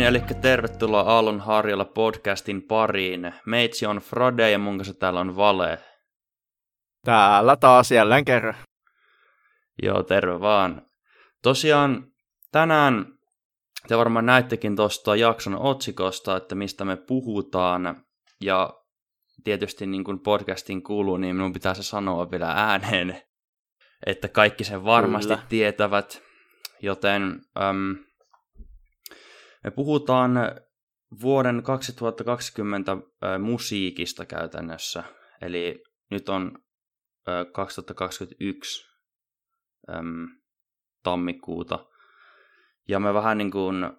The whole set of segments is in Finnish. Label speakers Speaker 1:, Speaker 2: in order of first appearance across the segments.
Speaker 1: niin, eli tervetuloa Aallon Harjalla podcastin pariin. Meitsi on Frade ja mun kanssa täällä on Vale.
Speaker 2: Täällä taas jälleen kerran.
Speaker 1: Joo, terve vaan. Tosiaan tänään te varmaan näittekin tuosta jakson otsikosta, että mistä me puhutaan. Ja tietysti niin kuin podcastin kuuluu, niin minun pitää se sanoa vielä ääneen, että kaikki sen varmasti Kyllä. tietävät. Joten äm, me puhutaan vuoden 2020 ä, musiikista käytännössä. Eli nyt on ä, 2021 äm, tammikuuta. Ja me vähän niin kuin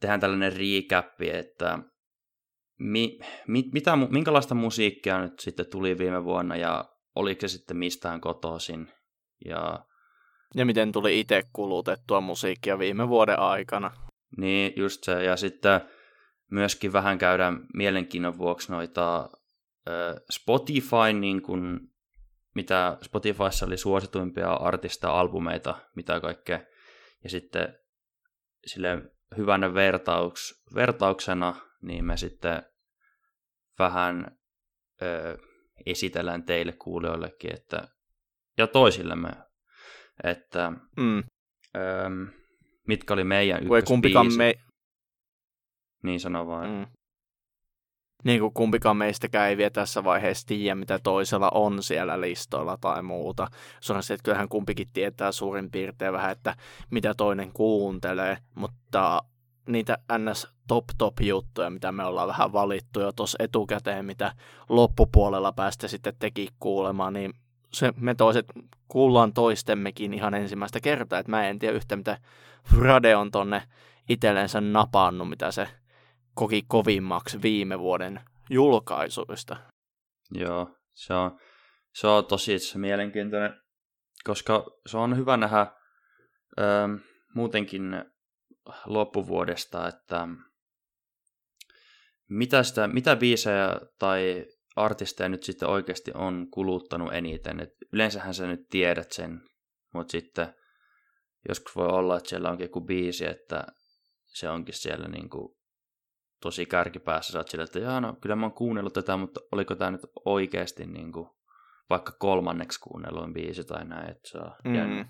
Speaker 1: tehdään tällainen recap, että mi, mi, mitä, minkälaista musiikkia nyt sitten tuli viime vuonna ja oliko se sitten mistään kotoisin. Ja,
Speaker 2: ja miten tuli itse kulutettua musiikkia viime vuoden aikana.
Speaker 1: Niin, just se. Ja sitten myöskin vähän käydään mielenkiinnon vuoksi noita Spotify, niin kuin, mitä Spotifyssa oli suosituimpia artista albumeita, mitä kaikkea. Ja sitten sille hyvänä vertauks, vertauksena, niin me sitten vähän ö, esitellään teille kuulijoillekin, että, ja toisillemme, että mm. ö, mitkä oli meidän ykkösbiisit. me... Niin sano vaan. Mm.
Speaker 2: Niin kuin kumpikaan meistäkään ei vielä tässä vaiheessa tiedä, mitä toisella on siellä listoilla tai muuta. Se on se, että kyllähän kumpikin tietää suurin piirtein vähän, että mitä toinen kuuntelee, mutta niitä ns. top top juttuja, mitä me ollaan vähän valittu jo tuossa etukäteen, mitä loppupuolella päästä sitten teki kuulemaan, niin se, me toiset kuullaan toistemmekin ihan ensimmäistä kertaa, että mä en tiedä yhtä mitä Frade on tonne itsellensä napannut, mitä se koki kovimmaksi viime vuoden julkaisuista.
Speaker 1: Joo, se on, se on tosi itse mielenkiintoinen, koska se on hyvä nähdä ö, muutenkin loppuvuodesta, että mitä, sitä, mitä biisejä tai artisteja nyt sitten oikeasti on kuluttanut eniten. Et yleensähän sä nyt tiedät sen, mutta sitten joskus voi olla, että siellä onkin joku biisi, että se onkin siellä niin kuin tosi kärkipäässä. Sä oot sillä, että Jaa, no, kyllä mä oon kuunnellut tätä, mutta oliko tämä nyt oikeasti niin kuin, vaikka kolmanneksi kuunnelluin biisi tai näin. Että se, on mm.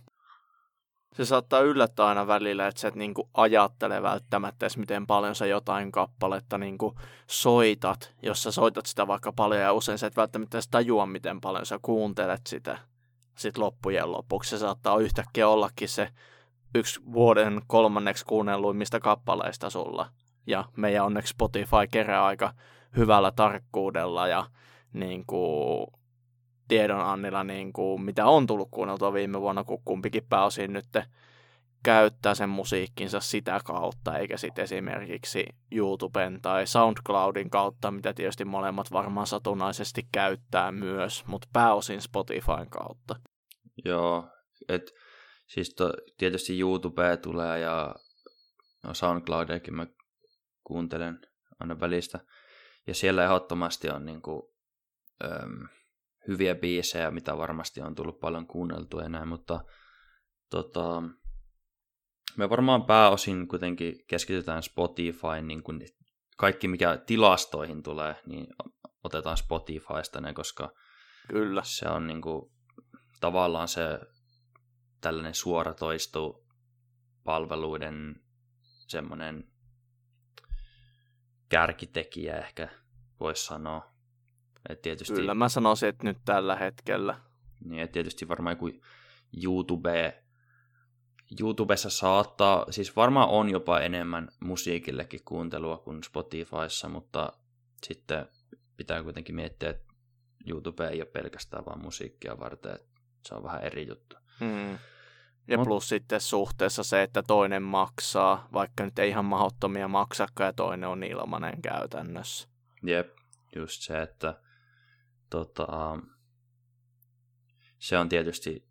Speaker 2: Se saattaa yllättää aina välillä, että sä et niin kuin ajattele välttämättä edes, miten paljon sä jotain kappaletta niin kuin soitat. Jos sä soitat sitä vaikka paljon ja usein sä et välttämättä edes tajua, miten paljon sä kuuntelet sitä sit loppujen lopuksi. Se saattaa yhtäkkiä ollakin se yksi vuoden kolmanneksi kuunnelluimmista kappaleista sulla. Ja meidän onneksi Spotify kerää aika hyvällä tarkkuudella ja niin kuin, tiedonannilla, niin kuin, mitä on tullut kuunneltua viime vuonna, kun kumpikin pääosin nyt käyttää sen musiikkinsa sitä kautta, eikä sitten esimerkiksi YouTuben tai SoundCloudin kautta, mitä tietysti molemmat varmaan satunnaisesti käyttää myös, mutta pääosin Spotifyn kautta.
Speaker 1: Joo, et siis to, tietysti YouTube tulee ja no SoundCloudiakin mä kuuntelen aina välistä. Ja siellä ehdottomasti on niin kuin, äm, hyviä biisejä, mitä varmasti on tullut paljon kuunneltua ja näin, mutta tota, me varmaan pääosin kuitenkin keskitytään Spotify, niin kuin kaikki mikä tilastoihin tulee, niin otetaan Spotifysta ne, koska
Speaker 2: Kyllä.
Speaker 1: se on niin kuin, tavallaan se tällainen suoratoistu palveluiden semmoinen kärkitekijä ehkä voisi sanoa.
Speaker 2: Et tietysti, Kyllä mä sanoisin, että nyt tällä hetkellä.
Speaker 1: Niin, et tietysti varmaan joku YouTube, YouTubessa saattaa, siis varmaan on jopa enemmän musiikillekin kuuntelua kuin Spotifyssa, mutta sitten pitää kuitenkin miettiä, että YouTube ei ole pelkästään vain musiikkia varten, että se on vähän eri juttu.
Speaker 2: Hmm. Ja Mut... plus sitten suhteessa se, että toinen maksaa, vaikka nyt ei ihan mahdottomia maksakaan ja toinen on ilmanen käytännössä.
Speaker 1: Jep, just se, että tota, se on tietysti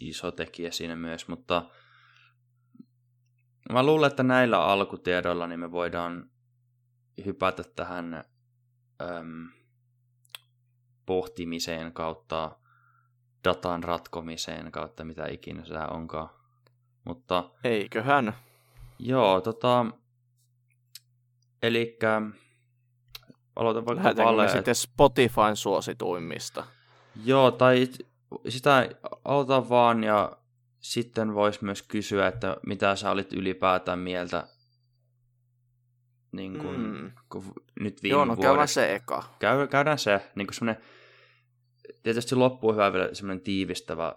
Speaker 1: iso tekijä siinä myös, mutta mä luulen, että näillä alkutiedoilla niin me voidaan hypätä tähän äm, pohtimiseen kautta datan ratkomiseen kautta mitä ikinä se onkaan. Mutta
Speaker 2: Eiköhän.
Speaker 1: Joo, tota... Elikkä... Aloitan vaikka
Speaker 2: Lähdetäänkö me sitten Spotifyn suosituimmista?
Speaker 1: Joo, tai sitä aloitan vaan ja sitten voisi myös kysyä, että mitä sä olit ylipäätään mieltä niin kuin, mm. kun nyt viime
Speaker 2: Joo, no
Speaker 1: käydään
Speaker 2: se eka.
Speaker 1: Käy, käydään se, niin kuin semmoinen, tietysti loppuun hyvä vielä semmoinen tiivistävä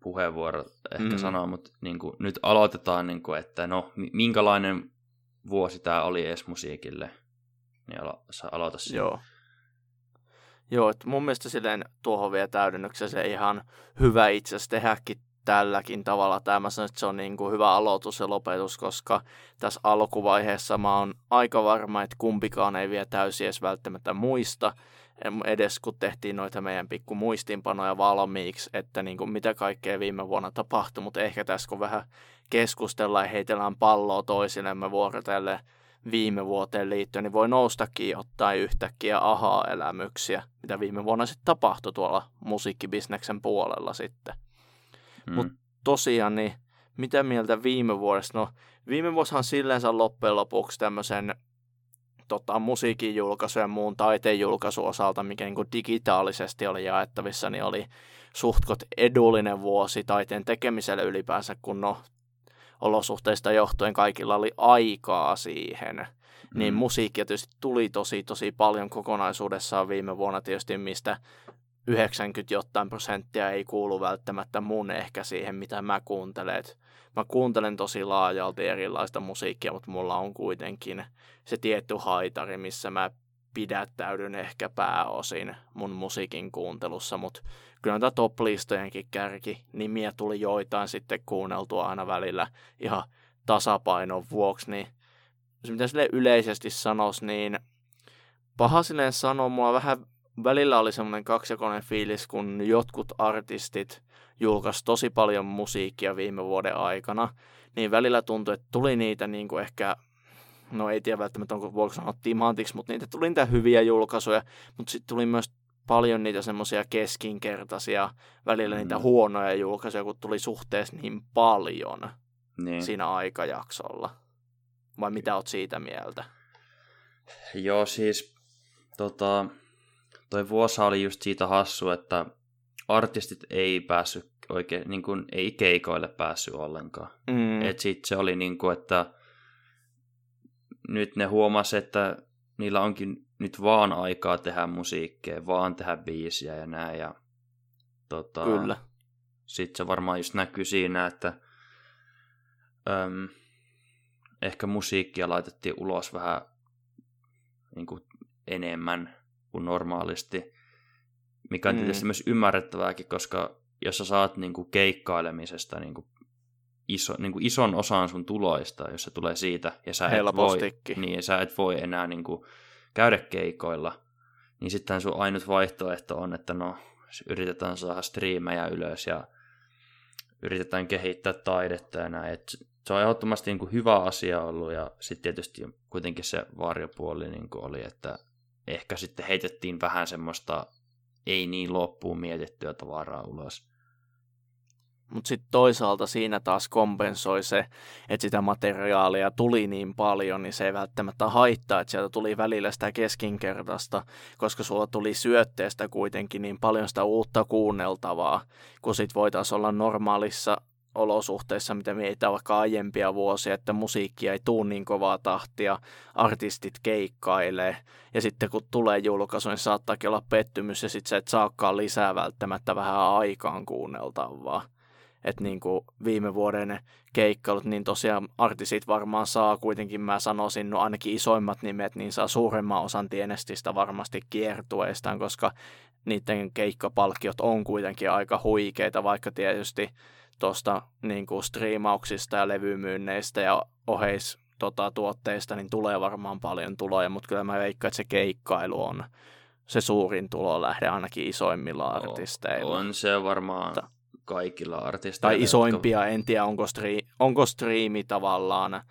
Speaker 1: puheenvuoro ehkä mm. sanoa, mutta niin kuin, nyt aloitetaan, niin kuin, että no, minkälainen vuosi tämä oli edes musiikille, niin alo, aloita sen.
Speaker 2: Joo. Joo, että mun mielestä silleen tuohon vielä täydennyksen se ihan hyvä itse asiassa tehdäkin tälläkin tavalla. Tämä mä sanon, että se on niin kuin hyvä aloitus ja lopetus, koska tässä alkuvaiheessa mä oon aika varma, että kumpikaan ei vielä täysin edes välttämättä muista, edes kun tehtiin noita meidän pikku muistinpanoja valmiiksi, että niin kuin mitä kaikkea viime vuonna tapahtui, mutta ehkä tässä kun vähän keskustellaan ja heitellään palloa toisillemme vuorotelle viime vuoteen liittyen, niin voi noustakin jotain yhtäkkiä ahaa-elämyksiä, mitä viime vuonna sitten tapahtui tuolla musiikkibisneksen puolella sitten. Mm. Mutta tosiaan, niin mitä mieltä viime vuodesta? No, viime vuosihan silleensä loppujen lopuksi tämmöisen tota, musiikin julkaisu ja muun taiteen julkaisu osalta, mikä niin digitaalisesti oli jaettavissa, niin oli suhtkot edullinen vuosi taiteen tekemiselle ylipäänsä, kun no, olosuhteista johtuen kaikilla oli aikaa siihen. Niin mm. Niin musiikkia tietysti tuli tosi tosi paljon kokonaisuudessaan viime vuonna tietysti, mistä 90 jotain prosenttia ei kuulu välttämättä mun ehkä siihen, mitä mä kuuntelen. mä kuuntelen tosi laajalti erilaista musiikkia, mutta mulla on kuitenkin se tietty haitari, missä mä pidättäydyn ehkä pääosin mun musiikin kuuntelussa, mutta kyllä näitä top-listojenkin kärki nimiä tuli joitain sitten kuunneltua aina välillä ihan tasapainon vuoksi, niin mitä sille yleisesti sanoisi, niin paha silleen sanoa, mua vähän välillä oli semmoinen kaksijakoinen fiilis, kun jotkut artistit julkaisi tosi paljon musiikkia viime vuoden aikana, niin välillä tuntui, että tuli niitä niin kuin ehkä, no ei tiedä välttämättä onko voiko sanoa timantiksi, mutta niitä tuli niitä hyviä julkaisuja, mutta sitten tuli myös paljon niitä semmoisia keskinkertaisia, välillä mm. niitä huonoja julkaisuja, kun tuli suhteessa niin paljon niin. siinä aikajaksolla. Vai mitä oot siitä mieltä?
Speaker 1: Joo, siis tota, toi vuosa oli just siitä hassu, että artistit ei päässyt oikein, niin kuin, ei keikoille päässyt ollenkaan. Mm. Et sit se oli niin kuin, että nyt ne huomasi, että niillä onkin nyt vaan aikaa tehdä musiikkia, vaan tehdä biisiä ja näin. Ja, tota,
Speaker 2: Kyllä.
Speaker 1: Sitten se varmaan just näkyy siinä, että äm, ehkä musiikkia laitettiin ulos vähän niin kuin enemmän kuin normaalisti, mikä on mm. tietysti myös ymmärrettävääkin, koska jos sä saat niin kuin keikkailemisesta niin kuin iso, niin kuin ison osan sun tuloista, jos se tulee siitä, ja sä, et voi, niin, sä et voi enää niin kuin käydä keikoilla, niin sitten sun ainut vaihtoehto on, että no, yritetään saada striimejä ylös ja yritetään kehittää taidetta ja näin. Et se on ehdottomasti niin kuin hyvä asia ollut ja sitten tietysti kuitenkin se varjopuoli niin kuin oli, että ehkä sitten heitettiin vähän semmoista ei niin loppuun mietittyä tavaraa ulos.
Speaker 2: Mutta sitten toisaalta siinä taas kompensoi se, että sitä materiaalia tuli niin paljon, niin se ei välttämättä haittaa, että sieltä tuli välillä sitä keskinkertaista, koska sulla tuli syötteestä kuitenkin niin paljon sitä uutta kuunneltavaa, kun sit voitaisiin olla normaalissa olosuhteissa, mitä meitä vaikka aiempia vuosia, että musiikkia ei tuu niin kovaa tahtia, artistit keikkailee, ja sitten kun tulee julkaisu, niin saattaakin olla pettymys, ja sitten sä et saakaan lisää välttämättä vähän aikaan kuunneltavaa. Että niin kuin viime vuoden keikkailut, niin tosiaan artistit varmaan saa kuitenkin, mä sanoisin, no ainakin isoimmat nimet, niin saa suuremman osan tienestistä varmasti kiertueistaan, koska niiden keikkapalkkiot on kuitenkin aika huikeita, vaikka tietysti tuosta niin kuin striimauksista ja levymyynneistä ja oheis tota, tuotteista, niin tulee varmaan paljon tuloja, mutta kyllä mä veikkaan, että se keikkailu on se suurin tulolähde ainakin isoimmilla artisteilla.
Speaker 1: On se varmaan Ta- kaikilla artisteilla.
Speaker 2: Tai isoimpia, jotka... en tiedä onko, stri- onko striimi tavallaan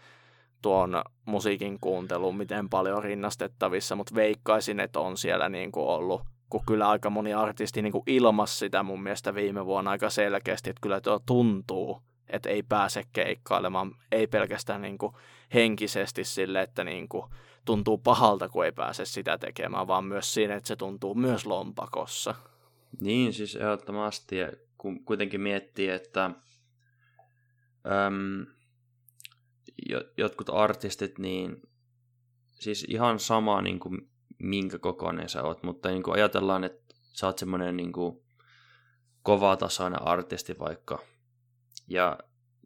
Speaker 2: tuon musiikin kuuntelu miten paljon rinnastettavissa, mutta veikkaisin, että on siellä niin kuin ollut kun kyllä aika moni artisti niin kuin ilmasi sitä mun mielestä viime vuonna aika selkeästi, että kyllä tuo tuntuu, että ei pääse keikkailemaan, ei pelkästään niin kuin henkisesti sille, että niin kuin tuntuu pahalta, kun ei pääse sitä tekemään, vaan myös siinä, että se tuntuu myös lompakossa.
Speaker 1: Niin, siis ehdottomasti, kun kuitenkin miettii, että äm, jotkut artistit, niin siis ihan sama niin kuin minkä kokoinen sä oot, mutta niin kuin ajatellaan, että sä oot semmoinen niin kuin kovatasoinen artisti vaikka, ja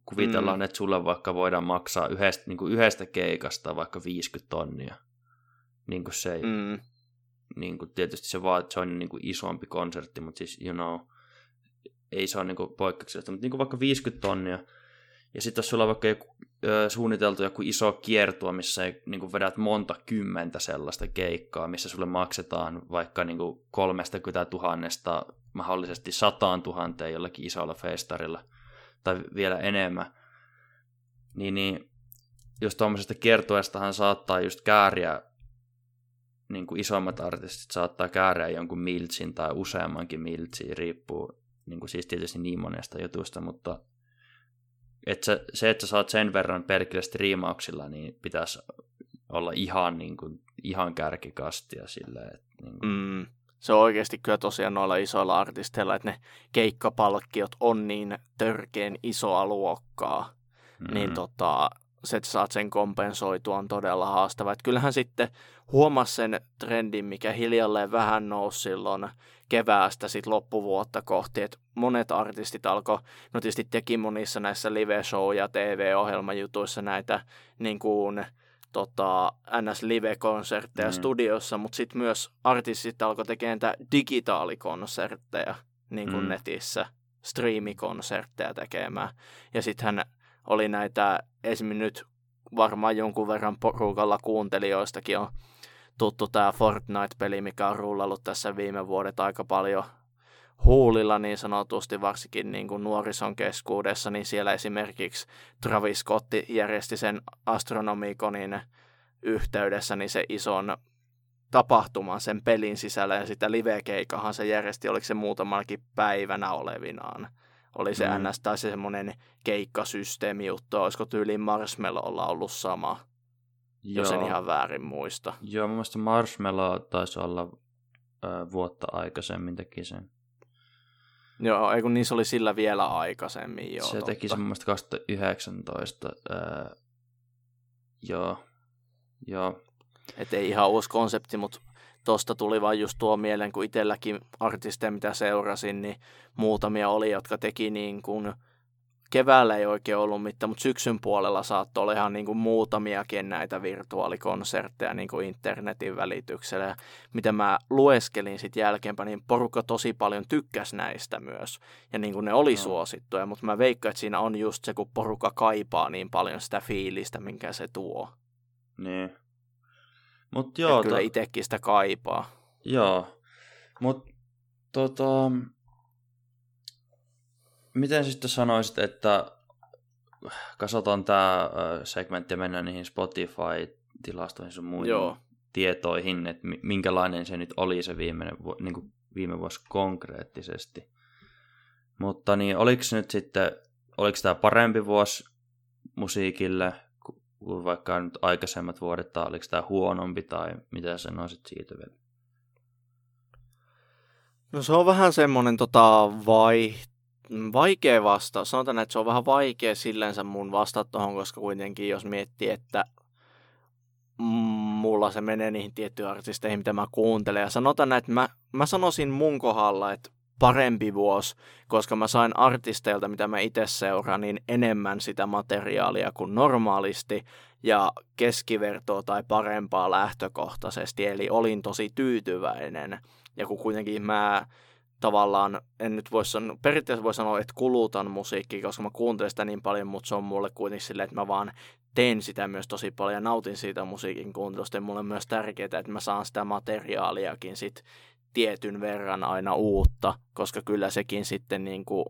Speaker 1: kuvitellaan, mm. että sulle vaikka voidaan maksaa yhdestä, niin kuin yhdestä keikasta vaikka 50 tonnia, niin kuin se mm. niin kuin tietysti se vaan, että se on niin kuin isompi konsertti, mutta siis, you know, ei se ole niin poikkeuksellista, mutta niin kuin vaikka 50 tonnia, ja sitten jos sulla on vaikka joku, ö, suunniteltu joku iso kiertua, missä niin kuin vedät monta kymmentä sellaista keikkaa, missä sulle maksetaan vaikka niin kuin 30 tuhannesta mahdollisesti sataan tuhanteen jollakin isolla festarilla, tai vielä enemmän, niin, niin jos tuommoisesta kiertueestahan saattaa just kääriä, niin kuin isommat artistit saattaa kääriä jonkun miltsin tai useammankin miltsiin, riippuu niin kuin siis tietysti niin monesta jutusta, mutta että se, se, että sä saat sen verran perkele striimauksilla, niin pitäisi olla ihan, niin kuin, ihan kärkikastia silleen. Että, niin kuin...
Speaker 2: mm, se on oikeasti kyllä tosiaan noilla isoilla artisteilla, että ne keikkapalkkiot on niin törkeen isoa luokkaa, mm. niin tota, se, että saat sen kompensoitua on todella haastava. Että kyllähän sitten huomasi sen trendin, mikä hiljalleen vähän nousi silloin keväästä sit loppuvuotta kohti, että monet artistit alkoi, no tietysti teki monissa näissä live-show- ja TV-ohjelmajutuissa näitä niin kuin, tota, NS-live-konsertteja mm. studiossa, mutta sitten myös artistit alkoi tekemään digitaalikonsertteja niin kuin mm. netissä, striimikonsertteja tekemään. Ja sittenhän oli näitä, esimerkiksi nyt varmaan jonkun verran porukalla kuuntelijoistakin on tuttu tämä Fortnite-peli, mikä on rullannut tässä viime vuodet aika paljon huulilla niin sanotusti, varsinkin niin kuin nuorison keskuudessa, niin siellä esimerkiksi Travis Scott järjesti sen astronomikonin yhteydessä niin se ison tapahtuman sen pelin sisällä ja sitä live-keikahan se järjesti, oliko se muutamallakin päivänä olevinaan. Oli se mm. NS tai se semmoinen keikkasysteemi juttu, olisiko tyyliin Marshmallow ollut sama. Joo. jos en ihan väärin muista.
Speaker 1: Joo, mun mielestä Marshmallow taisi olla ö, vuotta aikaisemmin teki sen.
Speaker 2: Joo, ei kun niissä oli sillä vielä aikaisemmin, joo.
Speaker 1: Se totta. teki sen mun mielestä 2019. Öö, joo, joo.
Speaker 2: Et ei ihan uusi konsepti, mutta tosta tuli vain just tuo mieleen, kun itselläkin artisteja, mitä seurasin, niin muutamia oli, jotka teki niin kuin keväällä ei oikein ollut mitään, mutta syksyn puolella saattoi olla ihan niin kuin muutamiakin näitä virtuaalikonsertteja niin kuin internetin välityksellä. Ja mitä mä lueskelin sitten jälkeenpäin, niin porukka tosi paljon tykkäsi näistä myös. Ja niin kuin ne oli no. suosittuja, mutta mä veikkaan, että siinä on just se, kun porukka kaipaa niin paljon sitä fiilistä, minkä se tuo.
Speaker 1: Niin. Mut joo,
Speaker 2: kyllä to... itsekin sitä kaipaa.
Speaker 1: Joo, mutta tota, miten sitten sanoisit, että katsotaan tämä segmentti ja mennään niihin Spotify-tilastoihin sun muihin Joo. tietoihin, että minkälainen se nyt oli se viimeinen, niin kuin viime vuosi konkreettisesti. Mutta niin, oliko nyt sitten, oliko tämä parempi vuosi musiikille kuin vaikka nyt aikaisemmat vuodet, tai oliko tämä huonompi, tai mitä sanoisit siitä vielä?
Speaker 2: No se on vähän semmoinen tota, vai, vaikea vasta. Sanotaan, että se on vähän vaikea sillensä mun vastata tuohon, koska kuitenkin jos miettii, että mulla se menee niihin tiettyihin artisteihin, mitä mä kuuntelen. Ja sanotaan, että mä, mä sanoisin mun kohdalla, että parempi vuosi, koska mä sain artisteilta, mitä mä itse seuraan, niin enemmän sitä materiaalia kuin normaalisti ja keskivertoa tai parempaa lähtökohtaisesti, eli olin tosi tyytyväinen. Ja kun kuitenkin mä tavallaan, en nyt voi sanoa, periaatteessa voi sanoa, että kulutan musiikkia, koska mä kuuntelen sitä niin paljon, mutta se on mulle kuitenkin silleen, että mä vaan teen sitä myös tosi paljon ja nautin siitä musiikin kuuntelusta. Ja mulle on myös tärkeää, että mä saan sitä materiaaliakin sit tietyn verran aina uutta, koska kyllä sekin sitten niin kuin,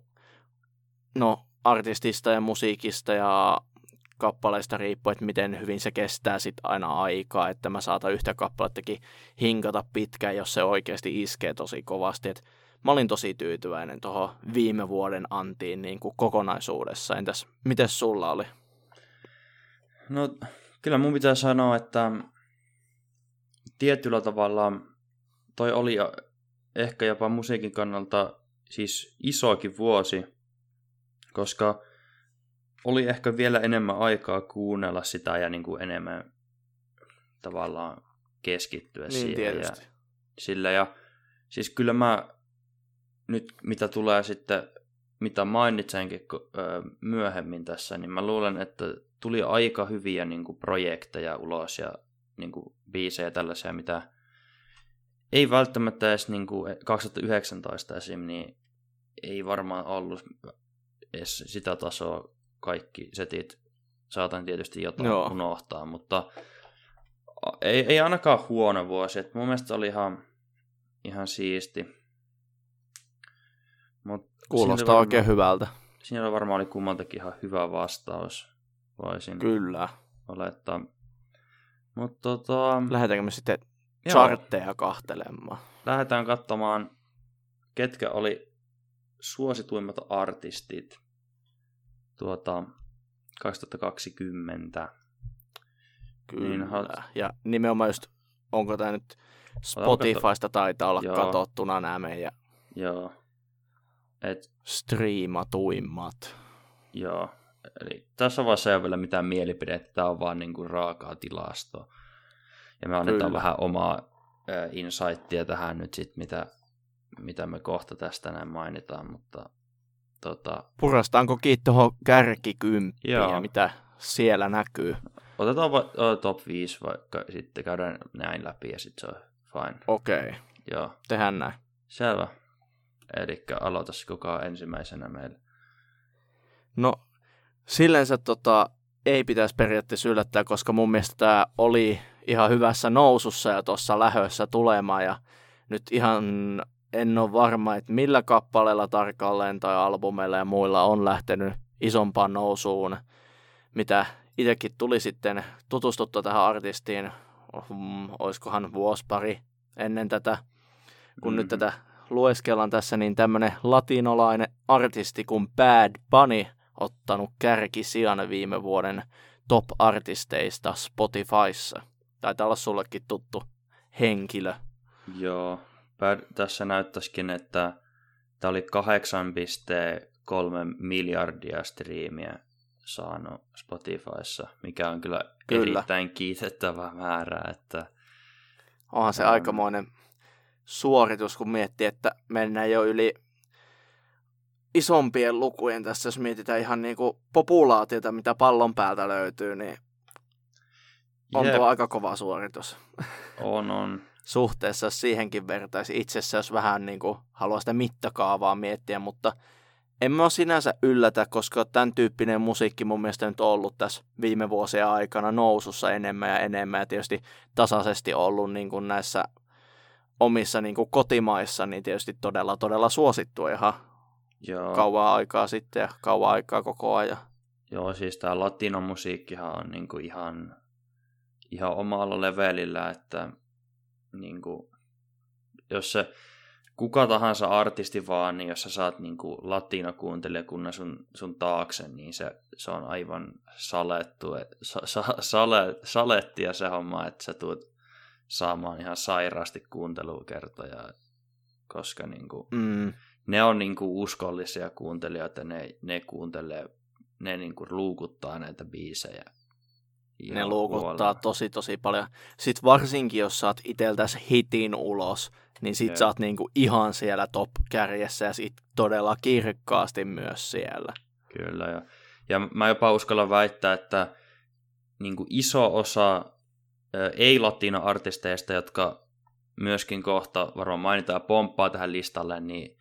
Speaker 2: no, artistista ja musiikista ja kappaleista riippuu, että miten hyvin se kestää sit aina aikaa, että mä saatan yhtä kappalettakin hinkata pitkään, jos se oikeasti iskee tosi kovasti. Et mä olin tosi tyytyväinen tuohon viime vuoden antiin niin kuin kokonaisuudessa. Entäs, miten sulla oli?
Speaker 1: No kyllä mun pitää sanoa, että tietyllä tavalla toi oli ehkä jopa musiikin kannalta siis isoakin vuosi, koska oli ehkä vielä enemmän aikaa kuunnella sitä ja niin kuin enemmän tavallaan keskittyä
Speaker 2: Niin,
Speaker 1: siihen.
Speaker 2: tietysti.
Speaker 1: Ja, sillä ja siis kyllä mä nyt mitä tulee sitten, mitä mainitsenkin myöhemmin tässä, niin mä luulen, että tuli aika hyviä niin kuin projekteja ulos ja niin kuin biisejä tällaisia, mitä ei välttämättä edes niin kuin 2019 esim. niin ei varmaan ollut edes sitä tasoa kaikki setit. Saatan tietysti jotain
Speaker 2: Joo.
Speaker 1: unohtaa, mutta ei, ei ainakaan huono vuosi. Et mun mielestä oli ihan, ihan siisti. Mut
Speaker 2: Kuulostaa
Speaker 1: oli
Speaker 2: oikein
Speaker 1: varmaan-
Speaker 2: hyvältä.
Speaker 1: Siinä varmaan oli kummaltakin ihan hyvä vastaus, voisin
Speaker 2: Kyllä.
Speaker 1: olettaa. Mutta tota,
Speaker 2: Lähdetäänkö me sitten
Speaker 1: Joo.
Speaker 2: chartteja kahtelemaan?
Speaker 1: lähdetään katsomaan, ketkä oli suosituimmat artistit tuota 2020.
Speaker 2: Kyllä.
Speaker 1: Niin, haluat-
Speaker 2: ja nimenomaan just, onko tämä nyt. Spotifysta taitaa olla
Speaker 1: Joo.
Speaker 2: katottuna nämä meidän
Speaker 1: Joo. Et,
Speaker 2: striimatuimmat.
Speaker 1: joo. Eli tässä vaiheessa ei ole vielä mitään mielipidettä, tämä on vaan niinku raakaa tilastoa. Ja me annetaan
Speaker 2: Kyllä.
Speaker 1: vähän omaa insightia tähän nyt sit, mitä, mitä me kohta tästä näin mainitaan, mutta tota,
Speaker 2: Purastaanko kiinni tuohon kärkikymppiin
Speaker 1: Joo.
Speaker 2: ja mitä siellä näkyy?
Speaker 1: otetaan va- top 5 vaikka, sitten käydään näin läpi ja sitten se on fine.
Speaker 2: Okei, okay.
Speaker 1: Joo,
Speaker 2: tehdään näin.
Speaker 1: selvä. Eli aloitas kuka on ensimmäisenä meillä.
Speaker 2: No, sillensä tota, ei pitäisi periaatteessa yllättää, koska mun mielestä tämä oli ihan hyvässä nousussa ja tuossa lähössä tulemaan. Ja nyt ihan en ole varma, että millä kappaleella tarkalleen tai albumeilla ja muilla on lähtenyt isompaan nousuun, mitä itsekin tuli sitten tutustuttua tähän artistiin, mm, olisikohan vuosi pari ennen tätä, kun mm-hmm. nyt tätä lueskellaan tässä, niin tämmöinen latinolainen artisti kuin Bad Bunny ottanut kärkisijan viime vuoden top-artisteista Spotifyssa. Taitaa olla sullekin tuttu henkilö.
Speaker 1: Joo, tässä näyttäisikin, että tämä oli 8,3 miljardia striimiä saanut Spotifyssa, mikä on kyllä,
Speaker 2: Kyllä.
Speaker 1: erittäin kiitettävä määrä, että
Speaker 2: Onhan se
Speaker 1: On.
Speaker 2: aikamoinen suoritus, kun miettii, että mennään jo yli isompien lukujen tässä, jos mietitään ihan niinku populaatiota, mitä pallon päältä löytyy, niin on
Speaker 1: Jep,
Speaker 2: tuo aika kova suoritus.
Speaker 1: on, on.
Speaker 2: suhteessa jos siihenkin vertaisi itsessä, jos vähän niin kuin haluaa sitä mittakaavaa miettiä, mutta en mä sinänsä yllätä, koska tämän tyyppinen musiikki mun mielestä nyt on ollut tässä viime vuosien aikana nousussa enemmän ja enemmän ja tietysti tasaisesti ollut niin kuin näissä omissa niin kuin kotimaissa, niin tietysti todella todella suosittu ihan
Speaker 1: Joo.
Speaker 2: kauan aikaa sitten ja kauan aikaa koko ajan.
Speaker 1: Joo, siis tämä latinomusiikkihan on niinku ihan, ihan omalla levelillä, että niinku, jos se kuka tahansa artisti vaan, niin jos sä saat niinku latinokuuntelijakunnan sun, sun taakse, niin se, se on aivan salettu, et, sa, sa, sale, salettia se homma, että sä tulet saamaan ihan sairaasti kuuntelukertoja, koska niinku,
Speaker 2: Mm,
Speaker 1: ne on niinku uskollisia kuuntelijoita, ne, ne kuuntelee, ne niinku luukuttaa näitä biisejä.
Speaker 2: ne
Speaker 1: ihan
Speaker 2: luukuttaa
Speaker 1: huolella.
Speaker 2: tosi tosi paljon. Sitten varsinkin, jos saat iteltäs hitin ulos, niin sit
Speaker 1: Jep.
Speaker 2: sä oot niinku ihan siellä top-kärjessä ja sit todella kirkkaasti myös siellä.
Speaker 1: Kyllä, ja, ja mä jopa uskallan väittää, että niinku iso osa ö, ei-latino-artisteista, jotka myöskin kohta varmaan mainitaan ja pomppaa tähän listalle, niin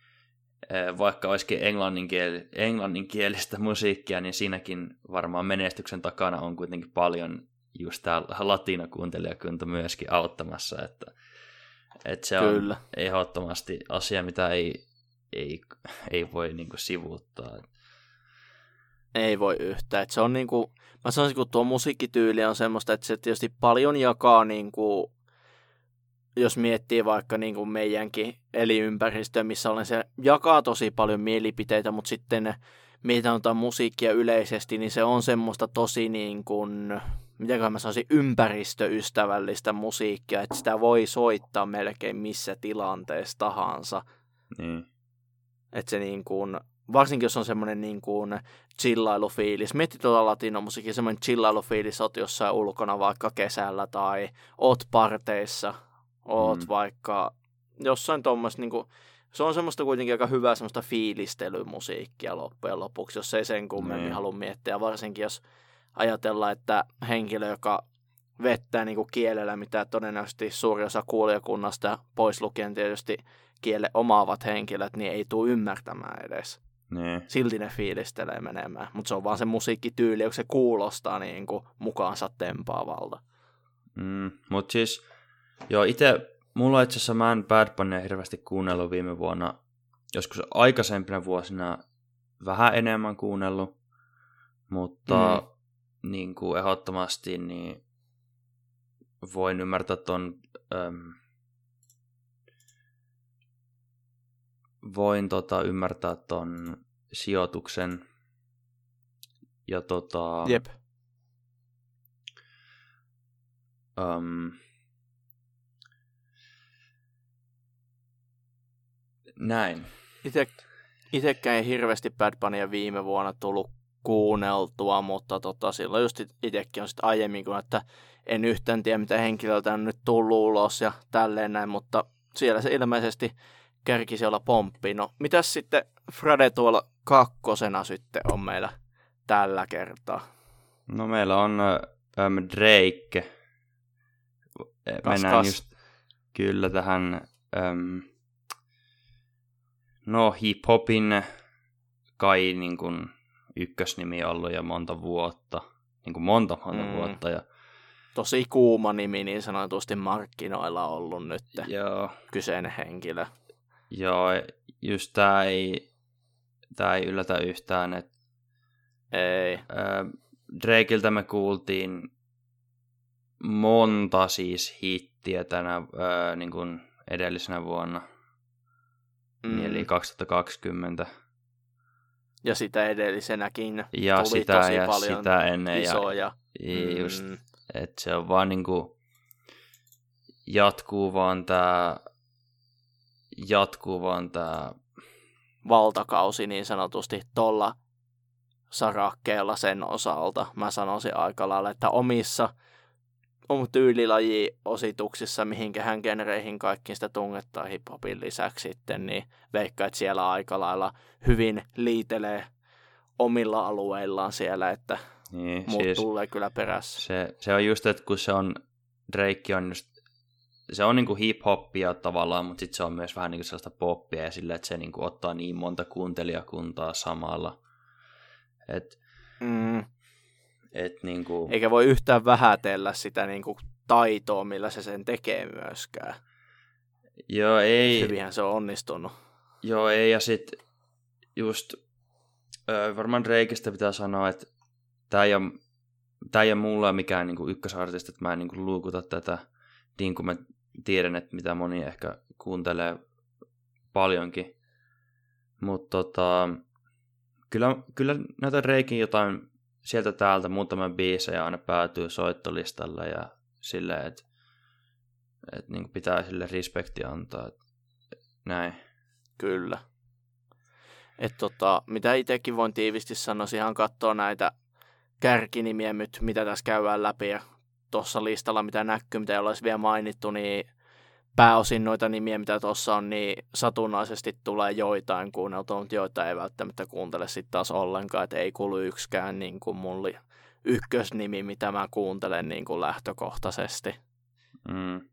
Speaker 1: vaikka olisikin englanninkiel, englanninkielistä musiikkia, niin siinäkin varmaan menestyksen takana on kuitenkin paljon just tämä latinokuuntelijakunta myöskin auttamassa, että, että se on
Speaker 2: Kyllä.
Speaker 1: ehdottomasti asia, mitä ei, ei, ei voi niinku sivuuttaa.
Speaker 2: Ei voi yhtään. Et se on niinku, mä sanoisin, kun tuo musiikkityyli on semmoista, että se tietysti paljon jakaa niinku jos miettii vaikka niin kuin meidänkin elinympäristöä, missä olen se jakaa tosi paljon mielipiteitä, mutta sitten mietitään jotain musiikkia yleisesti, niin se on semmoista tosi niin kuin, miten mä sanoisin, ympäristöystävällistä musiikkia, että sitä voi soittaa melkein missä tilanteessa tahansa.
Speaker 1: Niin.
Speaker 2: Että se niin kuin, varsinkin jos on semmoinen niin kuin chillailufiilis. Mietti tuota latinomusiikkia, semmoinen chillailufiilis, oot jossain ulkona vaikka kesällä tai oot parteissa, oot mm. vaikka jossain tuommoista niin kuin, se on semmoista kuitenkin aika hyvää semmoista fiilistelymusiikkia loppujen lopuksi, jos ei sen kummemmin niin. halua miettiä. Varsinkin jos ajatellaan, että henkilö, joka vettää niin kuin kielellä, mitä todennäköisesti suuri osa kuulijakunnasta, pois lukien tietysti kiele omaavat henkilöt, niin ei tule ymmärtämään edes.
Speaker 1: Niin.
Speaker 2: Silti ne fiilistelee menemään. Mutta se on vaan se musiikkityyli, joka se kuulostaa niin kuin mukaansa tempaavalta.
Speaker 1: Mm, Mutta siis, joo, itse, mulla itse asiassa mä en Bad Bunnya hirveästi kuunnellut viime vuonna. Joskus aikaisempina vuosina vähän enemmän kuunnellut. Mutta mm. niin kuin ehdottomasti niin voin ymmärtää ton... Äm, voin tota, ymmärtää ton sijoituksen. Ja tota...
Speaker 2: Jep.
Speaker 1: Um, näin.
Speaker 2: Itse, itsekään ei hirveästi Bad Bunnya viime vuonna tullut kuunneltua, mutta tota, silloin just itsekin on sitten aiemmin, kun että en yhtään tiedä, mitä henkilöltä on nyt tullut ulos ja tälleen näin, mutta siellä se ilmeisesti kerkisi olla pomppi. No, mitäs sitten Frade tuolla kakkosena sitten on meillä tällä kertaa?
Speaker 1: No meillä on ähm, Drake. Kas, Mennään kas. just kyllä tähän ähm, no hip-hopin kai niin kuin ykkösnimi ollut jo monta vuotta. Niin kuin monta, monta mm. vuotta. Ja...
Speaker 2: Tosi kuuma nimi niin sanotusti markkinoilla ollut nyt
Speaker 1: Joo.
Speaker 2: kyseinen henkilö.
Speaker 1: Joo, just tää ei, tää ei yllätä yhtään, että
Speaker 2: ei.
Speaker 1: Äh, Drakeiltä me kuultiin monta siis hittiä tänä äh, niin kuin edellisenä vuonna, 2020.
Speaker 2: Ja sitä edellisenäkin
Speaker 1: ja
Speaker 2: tuli
Speaker 1: sitä,
Speaker 2: tosi
Speaker 1: ja
Speaker 2: paljon
Speaker 1: sitä ennen.
Speaker 2: isoja.
Speaker 1: Ja, just, mm. että se on vaan niinku, jatkuu vaan tää, jatkuu vaan tää
Speaker 2: valtakausi niin sanotusti tolla sarakkeella sen osalta. Mä sanoisin aika lailla, että omissa on tyylilaji-osituksissa, mihinkähän genereihin kaikki sitä tungettaa hiphopin lisäksi sitten, niin veikka, että siellä aika lailla hyvin liitelee omilla alueillaan siellä, että
Speaker 1: niin,
Speaker 2: muut
Speaker 1: siis
Speaker 2: tulee kyllä perässä.
Speaker 1: Se, se on just, että kun se on, Drake on just, se on niinku hip-hoppia tavallaan, mutta sitten se on myös vähän niinku sellaista poppia ja sillä, että se niinku ottaa niin monta kuuntelijakuntaa samalla. Et,
Speaker 2: Mm.
Speaker 1: Et niinku,
Speaker 2: Eikä voi yhtään vähätellä sitä niin kuin taitoa, millä se sen tekee myöskään.
Speaker 1: joo, ei,
Speaker 2: Hyvinhän se on onnistunut.
Speaker 1: Joo, ei, ja sitten just varmaan Drakeista pitää sanoa, että tämä ei ole, tää ei ole mulla mikään niinku ykkösartisti, että mä en niinku luukuta tätä, niin kuin mä tiedän, että mitä moni ehkä kuuntelee paljonkin. Mutta tota, kyllä, kyllä näitä Reikin jotain sieltä täältä muutama biisejä aina päätyy soittolistalle ja silleen, että et niinku pitää sille respekti antaa. Et, näin.
Speaker 2: Kyllä. Et tota, mitä itsekin voin tiivisti sanoa, ihan katsoa näitä kärkinimiä nyt, mitä tässä käydään läpi ja tuossa listalla, mitä näkyy, mitä ei olisi vielä mainittu, niin pääosin noita nimiä, mitä tuossa on, niin satunnaisesti tulee joitain kuunneltua, mutta joita ei välttämättä kuuntele sitten taas ollenkaan, että ei kuulu yksikään niin kuin mulle ykkösnimi, mitä mä kuuntelen niin kuin lähtökohtaisesti.
Speaker 1: Mm.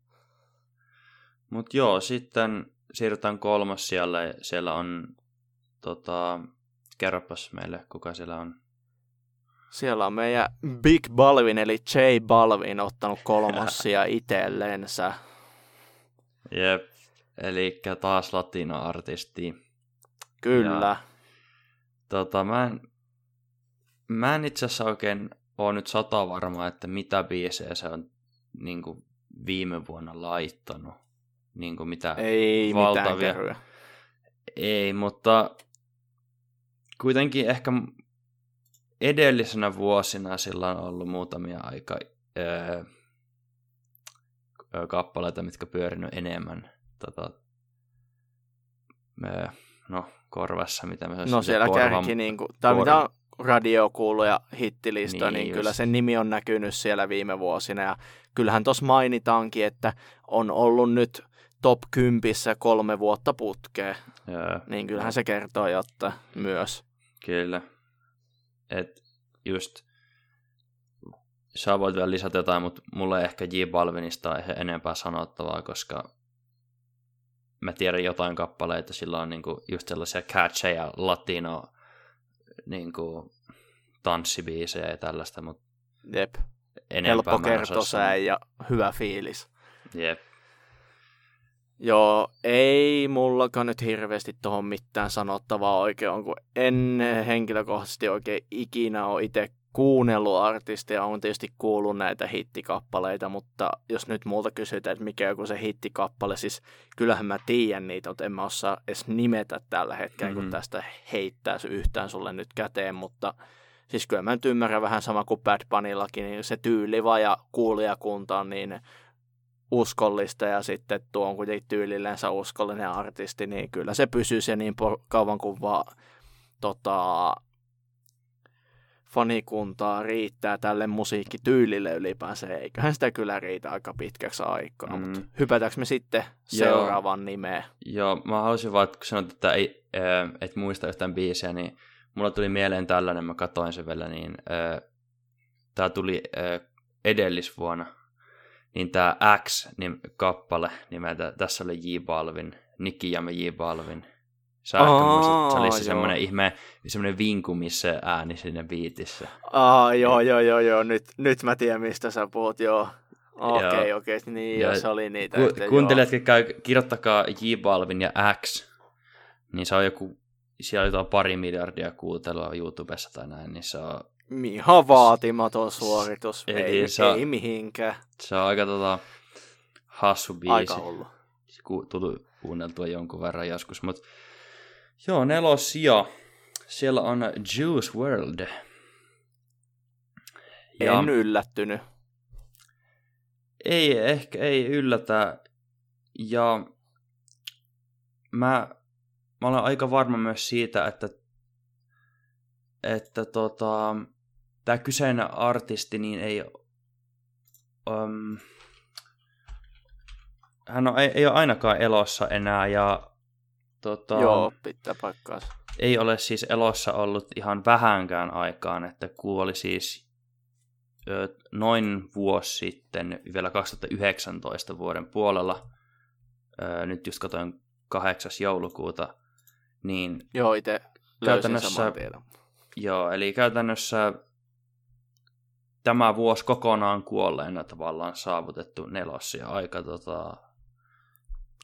Speaker 1: Mutta joo, sitten siirrytään kolmas siellä. Siellä on, tota, kerropas meille, kuka siellä on.
Speaker 2: Siellä on meidän Big Balvin, eli J Balvin, ottanut kolmossia itsellensä.
Speaker 1: Jep, eli taas latino-artisti.
Speaker 2: Kyllä.
Speaker 1: Ja, tota, mä en, mä en itse asiassa oikein ole nyt sata varma, että mitä biisejä se on niin kuin viime vuonna laittanut. niin kuin mitä
Speaker 2: Ei
Speaker 1: valtavia.
Speaker 2: mitään keryä.
Speaker 1: Ei, mutta kuitenkin ehkä edellisenä vuosina sillä on ollut muutamia aika öö, kappaleita, mitkä pyörinyt enemmän tota, öö, no, korvassa, mitä me
Speaker 2: No siellä
Speaker 1: korvan,
Speaker 2: kärki, niin kuin, tai mitä on radio ja hittilistoja, niin,
Speaker 1: Niin
Speaker 2: kyllä sen nimi on näkynyt siellä viime vuosina. Ja kyllähän tuossa mainitaankin, että on ollut nyt top 10 kolme vuotta putkeen.
Speaker 1: Öö,
Speaker 2: Niin kyllähän se kertoo jotta myös.
Speaker 1: Kyllä. Et just, sä voit vielä lisätä jotain, mutta mulla ei ehkä J Balvinista ole enempää sanottavaa, koska mä tiedän jotain kappaleita, sillä on niinku just sellaisia catcheja, latino niinku, tanssibiisejä ja tällaista, mutta
Speaker 2: Jep.
Speaker 1: enempää
Speaker 2: Helppo
Speaker 1: sanoa.
Speaker 2: ja hyvä fiilis.
Speaker 1: Jep.
Speaker 2: Joo, ei mullakaan nyt hirveästi tuohon mitään sanottavaa oikein kun en henkilökohtaisesti oikein ikinä ole itse kuunnellut artistia, on tietysti kuullut näitä hittikappaleita, mutta jos nyt multa kysytään, että mikä on joku se hittikappale, siis kyllähän mä tiedän niitä, mutta en mä osaa edes nimetä tällä hetkellä, mm-hmm.
Speaker 1: Mhm.
Speaker 2: kun tästä heittää yhtään sulle nyt käteen, mutta siis kyllä mä nyt ymmärrän vähän sama kuin Bad Bunnyllakin, niin se tyyliva ja kuulijakunta on niin uskollista ja sitten tuo on kuitenkin tyylillensä uskollinen artisti, niin kyllä se pysyy se niin por- kauan kuin vaan tota, fanikuntaa riittää tälle musiikkityylille ylipäänsä. Eiköhän sitä kyllä riitä aika pitkäksi aikaa,
Speaker 1: Mm.
Speaker 2: mutta hypätäänkö me sitten
Speaker 1: Joo.
Speaker 2: seuraavan nimeen?
Speaker 1: Joo, mä haluaisin vaan, että kun sanoit, että ei, äh, et muista yhtään biisiä, niin mulla tuli mieleen tällainen, mä katoin sen vielä, niin äh, tää tuli äh, edellisvuonna, niin tää X niin kappale nimeltä, tässä oli J Balvin, Nikki ja J Balvin. Sä ehkä muistat, se oli se semmoinen ihme, semmoinen vinkumis ääni siinä biitissä.
Speaker 2: Aa, joo, joo, joo, joo, nyt, nyt mä tiedän mistä sä puhut, joo. Okei, okay, okei, okay. niin
Speaker 1: Ja
Speaker 2: se oli niitä.
Speaker 1: Ku,
Speaker 2: yhteen,
Speaker 1: kuuntelijatkin käy, kirjoittakaa J Balvin ja X, niin se on joku, siellä on jotain pari miljardia kuuntelua YouTubessa tai näin, niin se on.
Speaker 2: Ihan vaatimaton suoritus,
Speaker 1: Eli
Speaker 2: ei,
Speaker 1: se
Speaker 2: ei mihinkään.
Speaker 1: se on aika tota, hassu biisi.
Speaker 2: Aika.
Speaker 1: Ku, tuli kuunneltua jonkun verran joskus, mutta joo, nelosia. Siellä on Juice World. Ja
Speaker 2: En yllättynyt.
Speaker 1: ei ehkä ei yllätä. Ja mä, mä olen aika varma myös siitä, että, että tota, tämä kyseinen artisti niin ei... Um, hän on, ei, ei ole ainakaan elossa enää ja tota,
Speaker 2: Joo, pitää paikkaansa.
Speaker 1: ei ole siis elossa ollut ihan vähänkään aikaan, että kuoli siis ö, noin vuosi sitten, vielä 2019 vuoden puolella, ö, nyt just katsoin 8. joulukuuta, niin
Speaker 2: Joo, itse
Speaker 1: Käytännössä- joo, eli käytännössä tämä vuosi kokonaan kuolleena tavallaan saavutettu nelossia aika tota,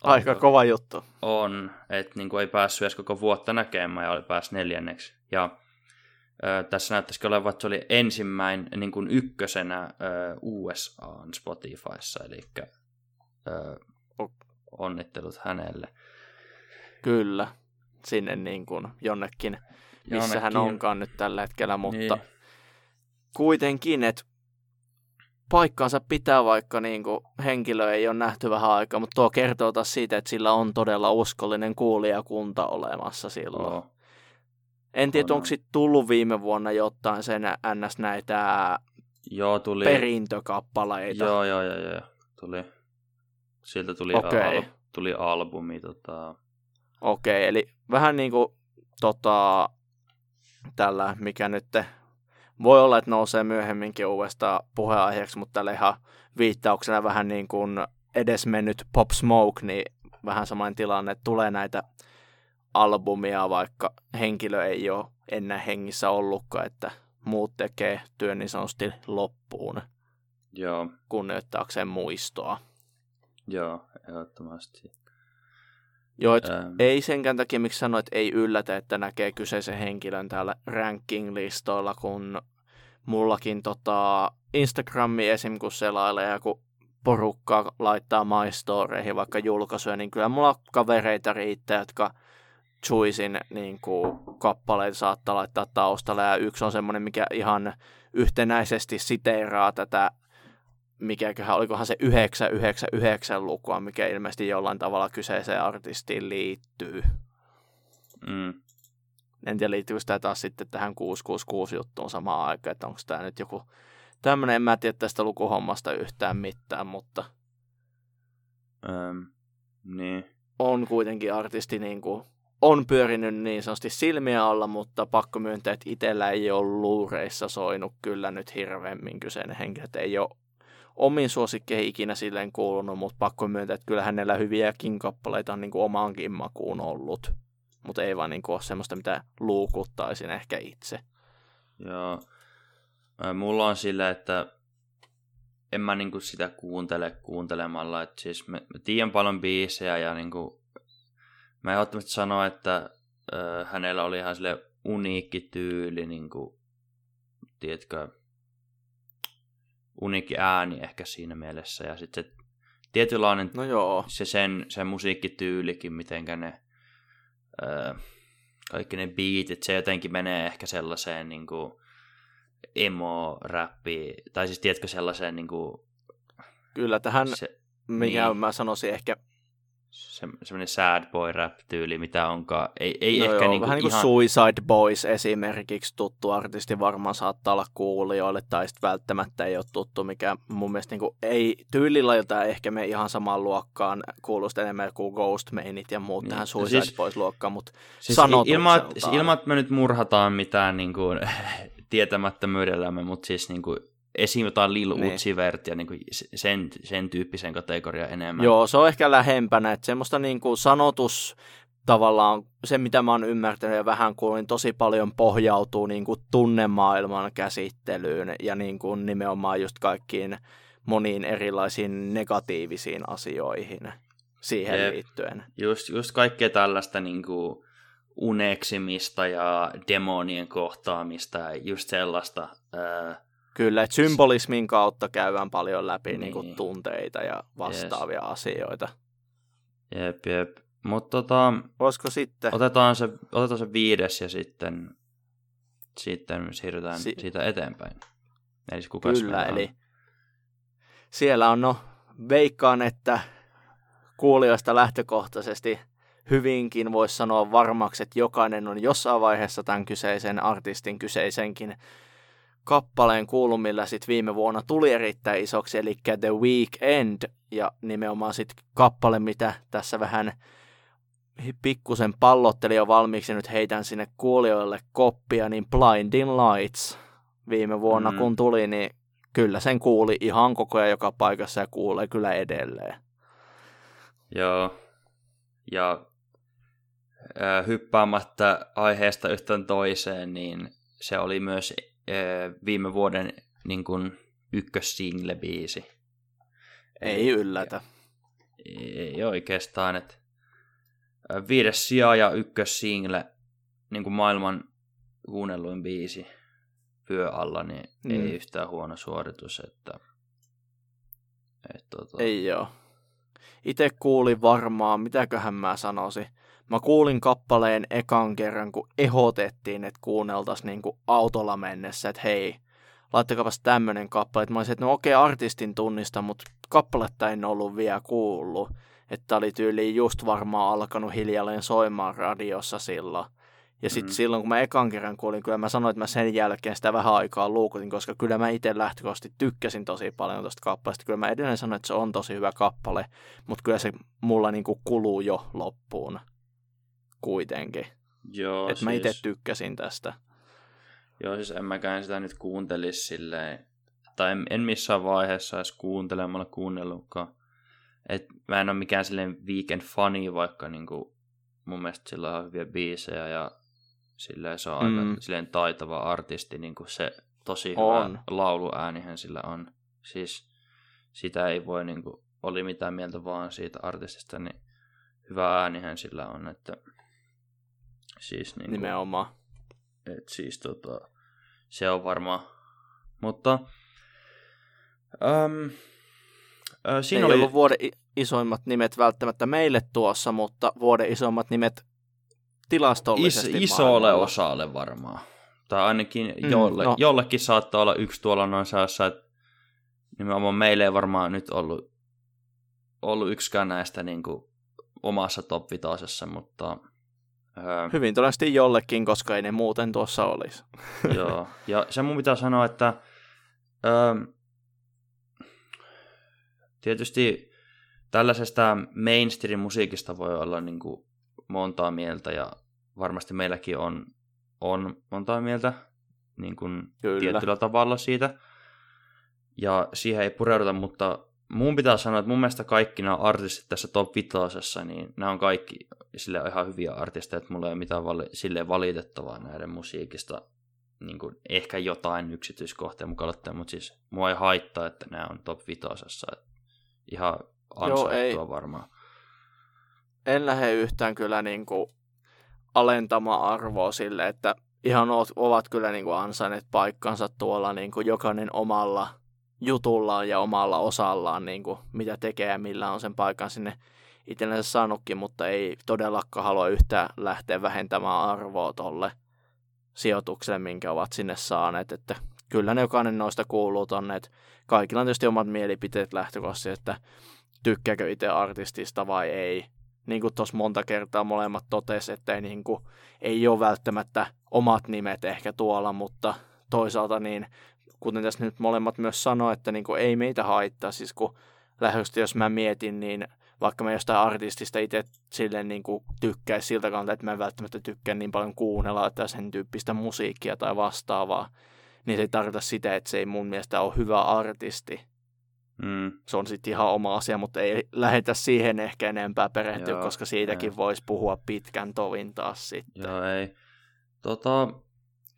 Speaker 2: Aika kova juttu.
Speaker 1: on, että niin ei päässyt edes koko vuotta näkemään ja oli päässyt neljänneksi. Ja ö, tässä näyttäisikin olevan, että se oli ensimmäinen niin kuin ykkösenä ö, USAn Spotifyssa, eli ö, onnittelut hänelle.
Speaker 2: Kyllä. Sinne niin kuin jonnekin, missä hän
Speaker 1: Jonnekin-
Speaker 2: onkaan nyt tällä hetkellä, mutta
Speaker 1: Niin.
Speaker 2: kuitenkin, että paikkaansa pitää, vaikka niin kuin henkilö ei ole nähty vähän aikaa, mutta tuo kertoo taas siitä, että sillä on todella uskollinen kuulijakunta olemassa silloin.
Speaker 1: Joo.
Speaker 2: En tiedä,
Speaker 1: on,
Speaker 2: onko
Speaker 1: on.
Speaker 2: sit tullut viime vuonna jotain sen ns. näitä
Speaker 1: Joo, tuli.
Speaker 2: perintökappaleita.
Speaker 1: Joo, joo, joo, joo. Tuli. Sieltä tuli,
Speaker 2: Okei.
Speaker 1: al, tuli albumi. Tota,
Speaker 2: Okei, eli vähän niin kuin tota, tällä, mikä nyt voi olla, että nousee myöhemminkin uudestaan puheenaiheeksi, mutta tällä ihan viittauksena vähän niin kuin edesmennyt Pop Smoke, niin vähän samainen tilanne, että tulee näitä albumia, vaikka henkilö ei ole ennen hengissä ollutkaan, että muut tekee työn niin sanotusti loppuun
Speaker 1: joo,
Speaker 2: kunnioittaakseen muistoa.
Speaker 1: joo, ehdottomasti.
Speaker 2: Joo, et
Speaker 1: Ähm,
Speaker 2: Ei senkään takia, miksi sanoit, että ei yllätä, että näkee kyseisen henkilön täällä ranking-listoilla, kun mullakin tota Instagrami esim. kun selailee ja kun porukkaa laittaa maistoreihin vaikka julkaisuja, niin kyllä mulla kavereita riittää, jotka Chuisin niin kuin, kappaleita saattaa laittaa taustalle, ja yksi on semmoinen, mikä ihan yhtenäisesti siteeraa tätä, mikäköhän, olikohan se 999 lukua, mikä ilmeisesti jollain tavalla kyseiseen artistiin liittyy.
Speaker 1: Mm.
Speaker 2: En tiedä, liittyykö sitä taas sitten tähän 666 juttuun samaan aikaan, että onko tämä nyt joku tämmöinen, en mä tiedä tästä lukuhommasta yhtään mitään, mutta
Speaker 1: Öm, niin.
Speaker 2: on kuitenkin artisti niin kuin, on pyörinyt niin sanotusti silmiä alla, mutta pakko myöntää, että itsellä ei ole luureissa soinut kyllä nyt hirveämmin kyseinen henkilö, että ei ole omiin suosikkeihin ikinä silleen kuulunut, mutta pakko myöntää, että kyllä hänellä hyviäkin kappaleita on niin kuin omaankin makuun ollut, mutta ei vaan niin kuin ole semmoista, mitä luukuttaisin ehkä itse.
Speaker 1: Joo. Mulla on sillä, että en mä niinku sitä kuuntele kuuntelemalla. Et siis mä, mä tiedän paljon biisejä ja niinku, mä en välttämättä sano, että hänellä oli ihan sille uniikki tyyli, niinku, tiedätkö, uniikki ääni ehkä siinä mielessä. Ja sitten se tietynlainen
Speaker 2: No joo,
Speaker 1: se sen, sen musiikkityylikin, mitenkä ne ö, kaikki ne beatit, se jotenkin menee ehkä sellaiseen niin kuin emo-räppiin, tai siis tiedätkö sellaiseen niin kuin,
Speaker 2: kyllä tähän,
Speaker 1: se,
Speaker 2: mikä
Speaker 1: niin.
Speaker 2: mä sanoisin ehkä,
Speaker 1: se, semmoinen sad boy rap-tyyli, mitä onkaan. Ei, ei
Speaker 2: no
Speaker 1: ehkä
Speaker 2: joo,
Speaker 1: niin kuin
Speaker 2: vähän niin kuin
Speaker 1: ihan...
Speaker 2: Suicide Boys esimerkiksi tuttu artisti varmaan saattaa olla kuulijoille, tai sitten välttämättä ei ole tuttu, mikä mun mielestä niin kuin, ei tyylilajilta ehkä me ihan samaan luokkaan kuulosti enemmän kuin Ghostmanit ja muut
Speaker 1: Niin.
Speaker 2: tähän
Speaker 1: No
Speaker 2: Suicide
Speaker 1: siis-
Speaker 2: Boys-luokkaan, mutta
Speaker 1: Siis
Speaker 2: sanotukseltaan.
Speaker 1: ilman, siis ilman, että me nyt murhataan mitään niin kuin, tietämättömyydellämme, mutta siis niin kuin, esim. jotain Lil
Speaker 2: Niin.
Speaker 1: Uzi Vert ja niin kuin, sen, sen tyyppisen kategorian enemmän.
Speaker 2: Joo, se on ehkä lähempänä, että semmoista niin kuin sanotus tavallaan, se mitä mä oon ymmärtänyt ja vähän kuulin, tosi paljon pohjautuu niin kuin tunnemaailman käsittelyyn ja niin kuin nimenomaan just kaikkiin moniin erilaisiin negatiivisiin asioihin siihen
Speaker 1: Jep.
Speaker 2: liittyen.
Speaker 1: Just, just kaikkea tällaista niin kuin, uneksimista ja demonien kohtaamista ja just sellaista. Ää,
Speaker 2: Kyllä, että symbolismin kautta käydään paljon läpi niin. Niin kuin tunteita ja vastaavia asioita.
Speaker 1: jep, jep. Mutta tota,
Speaker 2: Olisiko sitten?
Speaker 1: otetaan, se, otetaan se viides ja sitten, sitten siirrytään
Speaker 2: Si-
Speaker 1: si- siitä eteenpäin. Eli kuka
Speaker 2: Kyllä, eli siellä on no, veikkaan, että kuulijoista lähtökohtaisesti hyvinkin voisi sanoa varmaksi, että jokainen on jossain vaiheessa tämän kyseisen artistin kyseisenkin kappaleen kuulumilla sitten viime vuonna tuli erittäin isoksi, eli The Weekend, ja nimenomaan sitten kappale, mitä tässä vähän pikkusen pallotteli jo valmiiksi, nyt heitän sinne kuulijoille koppia, niin Blinding Lights viime vuonna
Speaker 1: Mm.
Speaker 2: kun tuli, niin kyllä sen kuuli ihan koko ajan joka paikassa ja kuulee kyllä edelleen.
Speaker 1: Joo. Ja äh, hyppäämättä aiheesta yhtään toiseen, niin se oli myös viime vuoden niin kuin, ykkössingle-biisi.
Speaker 2: Ei yllätä.
Speaker 1: Ei, ei oikeastaan, että viides sija ja ykkössingle, niin kuin maailman kuunnelluin biisi vyö alla, niin. Mm. ei yhtään huono suoritus, että et, tota,
Speaker 2: Ei joo. Itse kuulin varmaan, mitäköhän mä sanoisin. Mä kuulin kappaleen ekan kerran, kun ehdotettiin, että kuunneltaisiin niinku autolla mennessä, että hei, laittakapas tämmönen kappale. Et Mä olisin, että no okei, artistin tunnista, mutta kappaletta en ollut vielä kuullut. Että oli tyyliin just varmaan alkanut hiljalleen soimaan radiossa silloin. Ja sitten mm. silloin, kun mä ekan kerran kuulin, kyllä mä sanoin, että mä sen jälkeen sitä vähän aikaa luukutin, koska kyllä mä itse lähtökohtaisesti tykkäsin tosi paljon tosta kappaleesta. Kyllä mä edelleen sanoin, että se on tosi hyvä kappale, mutta kyllä se mulla niinku kuluu jo loppuun kuitenkin.
Speaker 1: joo,
Speaker 2: että mä itse tykkäsin tästä.
Speaker 1: Joo, siis en mäkään sitä nyt kuuntelisi silleen, tai en, en missään vaiheessa edes kuuntelemalla kuunnellutkaan. Et mä en ole mikään silleen weekend funny, vaikka niinku, mun mielestä sillä on hyviä biisejä ja silleen se on aika
Speaker 2: Mm.
Speaker 1: silleen taitava artisti, niinku se tosi
Speaker 2: On.
Speaker 1: hyvä lauluäänihän sillä on. Siis sitä ei voi niinku, oli mitään mieltä vaan siitä artistista, niin hyvä äänihän sillä on, että siis niinku,
Speaker 2: Nimenomaan.
Speaker 1: et siis tota, se on varmaan. Mutta äm, Ö, siinä
Speaker 2: Ei
Speaker 1: oli,
Speaker 2: ollut vuoden isoimmat nimet välttämättä meille tuossa, mutta vuoden isoimmat nimet
Speaker 1: is,
Speaker 2: tilastollisesti
Speaker 1: isolle
Speaker 2: maailmalla.
Speaker 1: osalle varmaan. Tai ainakin
Speaker 2: Mm,
Speaker 1: jolle,
Speaker 2: no.
Speaker 1: jollekin saattaa olla yksi tuolla noin säässä, että nimenomaan meille ei varmaan nyt ollut, ollut yksikään näistä niin kuin omassa top mutta öö,
Speaker 2: Hyvin todennäköisesti jollekin, koska ei ne muuten tuossa olisi.
Speaker 1: Joo, ja se mun pitää sanoa, että öö, tietysti tällaisesta mainstream-musiikista voi olla niin kuin montaa mieltä, ja varmasti meilläkin on, on montaa mieltä niin kuin
Speaker 2: Kyllä.
Speaker 1: tietyllä tavalla siitä, ja siihen ei pureuduta, mutta mun pitää sanoa, että mun mielestä kaikki nämä artistit tässä top 5, niin nämä on kaikki sille ihan hyviä artisteja, että mulla ei ole mitään vali- silleen valitettavaa näiden musiikista. Niin kuin ehkä jotain yksityiskohtia mukaan ottaen, mutta siis mua ei haittaa, että nämä on top 5. Ihan ansaittua varmaan.
Speaker 2: En lähde yhtään kyllä niin kuin alentamaan arvoa sille, että ihan ovat kyllä niin kuin ansainneet paikkansa tuolla niin kuin jokainen omalla jutullaan ja omalla osallaan, niin kuin mitä tekee ja millä on sen paikan sinne itsellensä saanutkin, mutta ei todellakaan halua yhtään lähteä vähentämään arvoa tolle sijoitukselle, minkä ovat sinne saaneet, että kyllä ne jokainen noista kuuluu tonne, että kaikilla on tietysti omat mielipiteet lähtökohtaisesti, että tykkääkö itse artistista vai ei. Niin kuin tuossa monta kertaa molemmat totesi, että ei, niin kuin, ei ole välttämättä omat nimet ehkä tuolla, mutta toisaalta niin, kuten tässä nyt molemmat myös sanoi, että niin kuin, ei meitä haittaa. Siis kun lähdöstä, jos mä mietin, niin vaikka mä jostain artistista itse silleen niin kuin tykkäisi siltä kannalta, että mä en välttämättä tykkää niin paljon kuunnella että sen tyyppistä musiikkia tai vastaavaa, niin se ei tarkoita sitä, että se ei mun mielestä ole hyvä artisti.
Speaker 1: Mm,
Speaker 2: Se on sitten ihan oma asia, mutta ei lähetä siihen ehkä enempää perehtyä,
Speaker 1: Joo,
Speaker 2: koska siitäkin voisi puhua pitkän tovin taas sitten.
Speaker 1: joo, ei. Tota,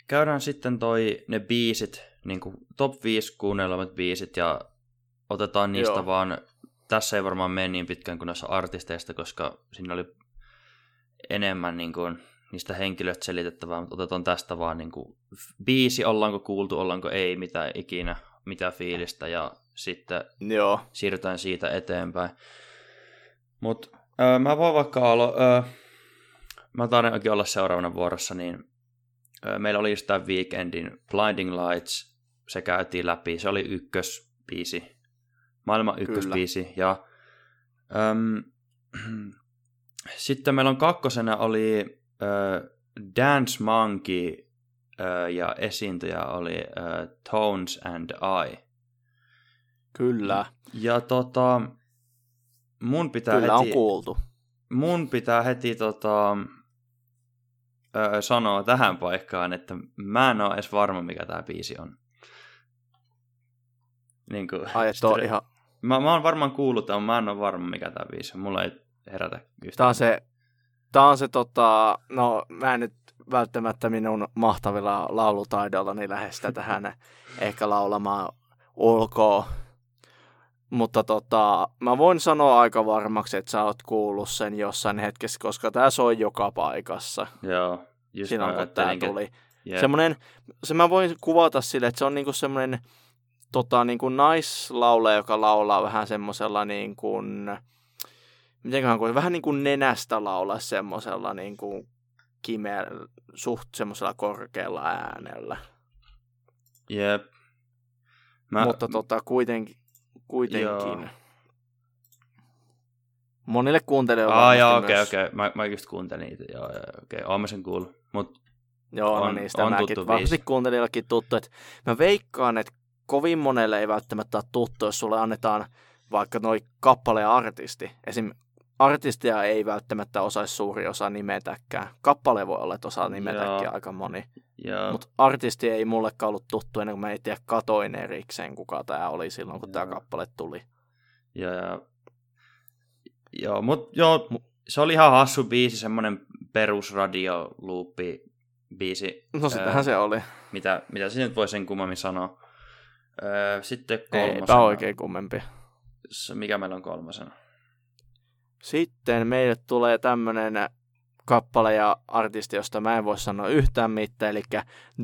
Speaker 1: käydään sitten toi, ne biisit, niin kuin top 5 kuunnelmat biisit, ja otetaan niistä
Speaker 2: Joo.
Speaker 1: vaan, tässä ei varmaan mene niin pitkään kuin noissa artisteista, koska siinä oli enemmän niin kuin, niistä henkilöistä selitettävää, mutta otetaan tästä vaan niin kuin, biisi, ollaanko kuultu, ollaanko ei, mitä ikinä, mitä fiilistä, ja sitten
Speaker 2: Joo,
Speaker 1: siirrytään siitä eteenpäin. Mutta öö, mä voin vaikka alo- öö, mä taidan oikein olla seuraavana vuorossa, niin öö, meillä oli just tämä Weekendin Blinding Lights, se käytiin läpi, se oli ykkösbiisi, maailman ykkösbiisi, ja öm, sitten meillä on kakkosena oli öö, Dance Monkey öö, ja esiintyjä oli öö, Tones and I.
Speaker 2: kyllä.
Speaker 1: Ja tota, mun pitää
Speaker 2: Kyllä
Speaker 1: heti,
Speaker 2: on kuultu.
Speaker 1: mun pitää heti tota, ö, sanoa tähän paikkaan, että mä en ole edes varma, mikä tämä biisi on. Niin kuin,
Speaker 2: Ai, että on ihan...
Speaker 1: mä, mä oon varmaan kuullut tämän, mutta mä en ole varma, mikä tämä biisi on. Mulla ei herätä yhtään.
Speaker 2: Tää on se, tää on se tota, no mä en nyt välttämättä minun mahtavilla laulutaidollani lähestä tähän ehkä laulamaan ulkoa. Mutta tota, mä voin sanoa aika varmaksi, että sä oot kuullut sen jossain hetkessä, koska tää soi joka paikassa.
Speaker 1: Joo, just
Speaker 2: Silloin
Speaker 1: mä
Speaker 2: kun tää tuli.
Speaker 1: Jep.
Speaker 2: Semmoinen, se mä voin kuvata sille, että se on niinku semmoinen tota, niinku naislaulaja, joka laulaa vähän semmoisella niin kuin, mitenköhän kuin, vähän niin kuin nenästä laulaa semmoisella niin kuin kimeä, suht semmoisella korkealla äänellä.
Speaker 1: Jep.
Speaker 2: Mä, Mutta tota, kuitenkin, kuitenkin.
Speaker 1: Joo.
Speaker 2: Monille kuuntelijoille varmasti
Speaker 1: joo, okei,
Speaker 2: myös-
Speaker 1: okei. Mä, mä just kuuntelin niitä. Joo, joo, okei. Oon mä sen kuullut. Mut
Speaker 2: Joo, no
Speaker 1: On-
Speaker 2: niin, sitä
Speaker 1: on
Speaker 2: mäkin. Varmasti
Speaker 1: biisi.
Speaker 2: kuuntelijoillekin tuttu. Että mä veikkaan, että kovin monelle ei välttämättä ole tuttu, jos sulle annetaan vaikka noi kappale ja artisti. Esim. artistia ei välttämättä osaisi suuri osa nimetäkään. Kappale voi olla, että osaa nimetäkin
Speaker 1: Joo.
Speaker 2: aika moni. Mutta artisti ei mullekaan ollut tuttu ennen kuin mä tiedä katoin erikseen, kuka tämä oli silloin, kun tämä kappale tuli.
Speaker 1: Ja, ja, joo, mut joo, se oli ihan hassu biisi, semmonen perusradioluuppi biisi,
Speaker 2: No sitähän
Speaker 1: Ää,
Speaker 2: se oli.
Speaker 1: mitä, mitä se nyt voi sen kummemmin sanoa. Öö, sitten
Speaker 2: Eipä
Speaker 1: kolmosena.
Speaker 2: oikein kummempi.
Speaker 1: Mikä meillä on kolmosena?
Speaker 2: Sitten meille tulee tämmönen kappale ja artisti, josta mä en voi sanoa yhtään mitään, eli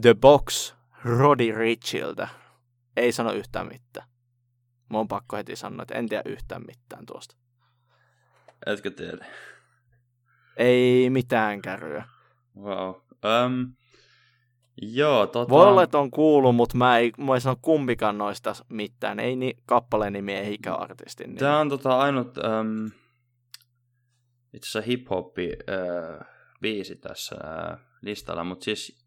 Speaker 2: The Box Roddy Richiltä. Ei sano yhtään mitään. Mun on pakko heti sanoa, että en tiedä yhtään mitään tuosta.
Speaker 1: Etkö tiedä?
Speaker 2: Ei mitään kärryä.
Speaker 1: Wow. Um, joo, tota...
Speaker 2: Voi olla, että on kuullut, mutta mä ei, mä ei sano kumpikaan noista mitään. Ei ni, kappaleen nimi eikä artistin nimi.
Speaker 1: Tämä on tota ainut um, itse asiassa hip-hoppi uh, biisi tässä uh, listalla, mutta siis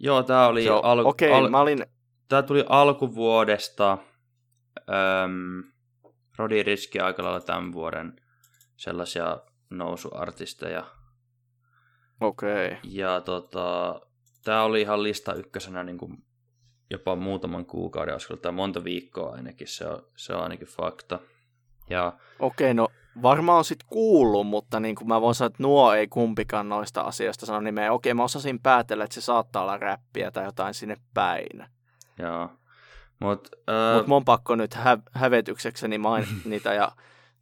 Speaker 1: joo, tämä oli...
Speaker 2: Joo,
Speaker 1: al-
Speaker 2: okei,
Speaker 1: al-
Speaker 2: mä olin...
Speaker 1: Tämä tuli alkuvuodesta. Um, Rodi Riski aika lailla tämän vuoden sellaisia nousuartisteja.
Speaker 2: Okei. Okay.
Speaker 1: Ja tota, tämä oli ihan lista ykkösenä niin kuin jopa muutaman kuukauden, olisiko tämä monta viikkoa ainakin, se on, se on ainakin fakta. Ja,
Speaker 2: Okei, okay, no varmaan on sitten kuullut, mutta niin kuin mä voin sanoa, että nuo ei kumpikaan noista asioista sano nimeä. Okei, okay, mä osasin päätellä, että se saattaa olla räppiä tai jotain sinne päin.
Speaker 1: joo. Mut,
Speaker 2: äh, Mut mun on pakko nyt hä- hävetyksekseni mainita ja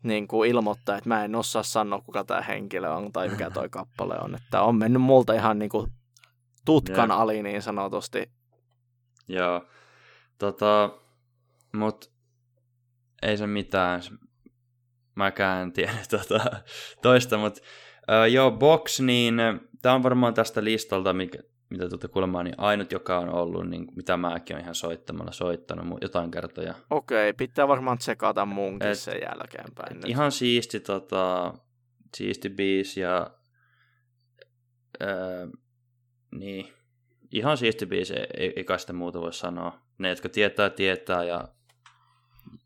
Speaker 2: niin kuin ilmoittaa, että mä en osaa sanoa, kuka tämä henkilö on tai mikä toi kappale on. Että on mennyt multa ihan niin kuin tutkan yeah. ali niin sanotusti.
Speaker 1: Joo. Tota, mut ei se mitään. Mäkään en tiedä tota, toista, mutta uh, joo, Box, niin tämä on varmaan tästä listalta, mikä, mitä tuota kuulemaan, niin ainut, joka on ollut, niin mitä mäkin olen ihan soittamalla soittanut jotain kertoja.
Speaker 2: Okei, pitää varmaan tsekata munkin Et, sen jälkeenpäin. Nyt.
Speaker 1: Ihan siisti, tota, siisti biisi ja niin, ihan siisti biisi, ei, ei kai sitä muuta voi sanoa. Ne, jotka tietää, tietää ja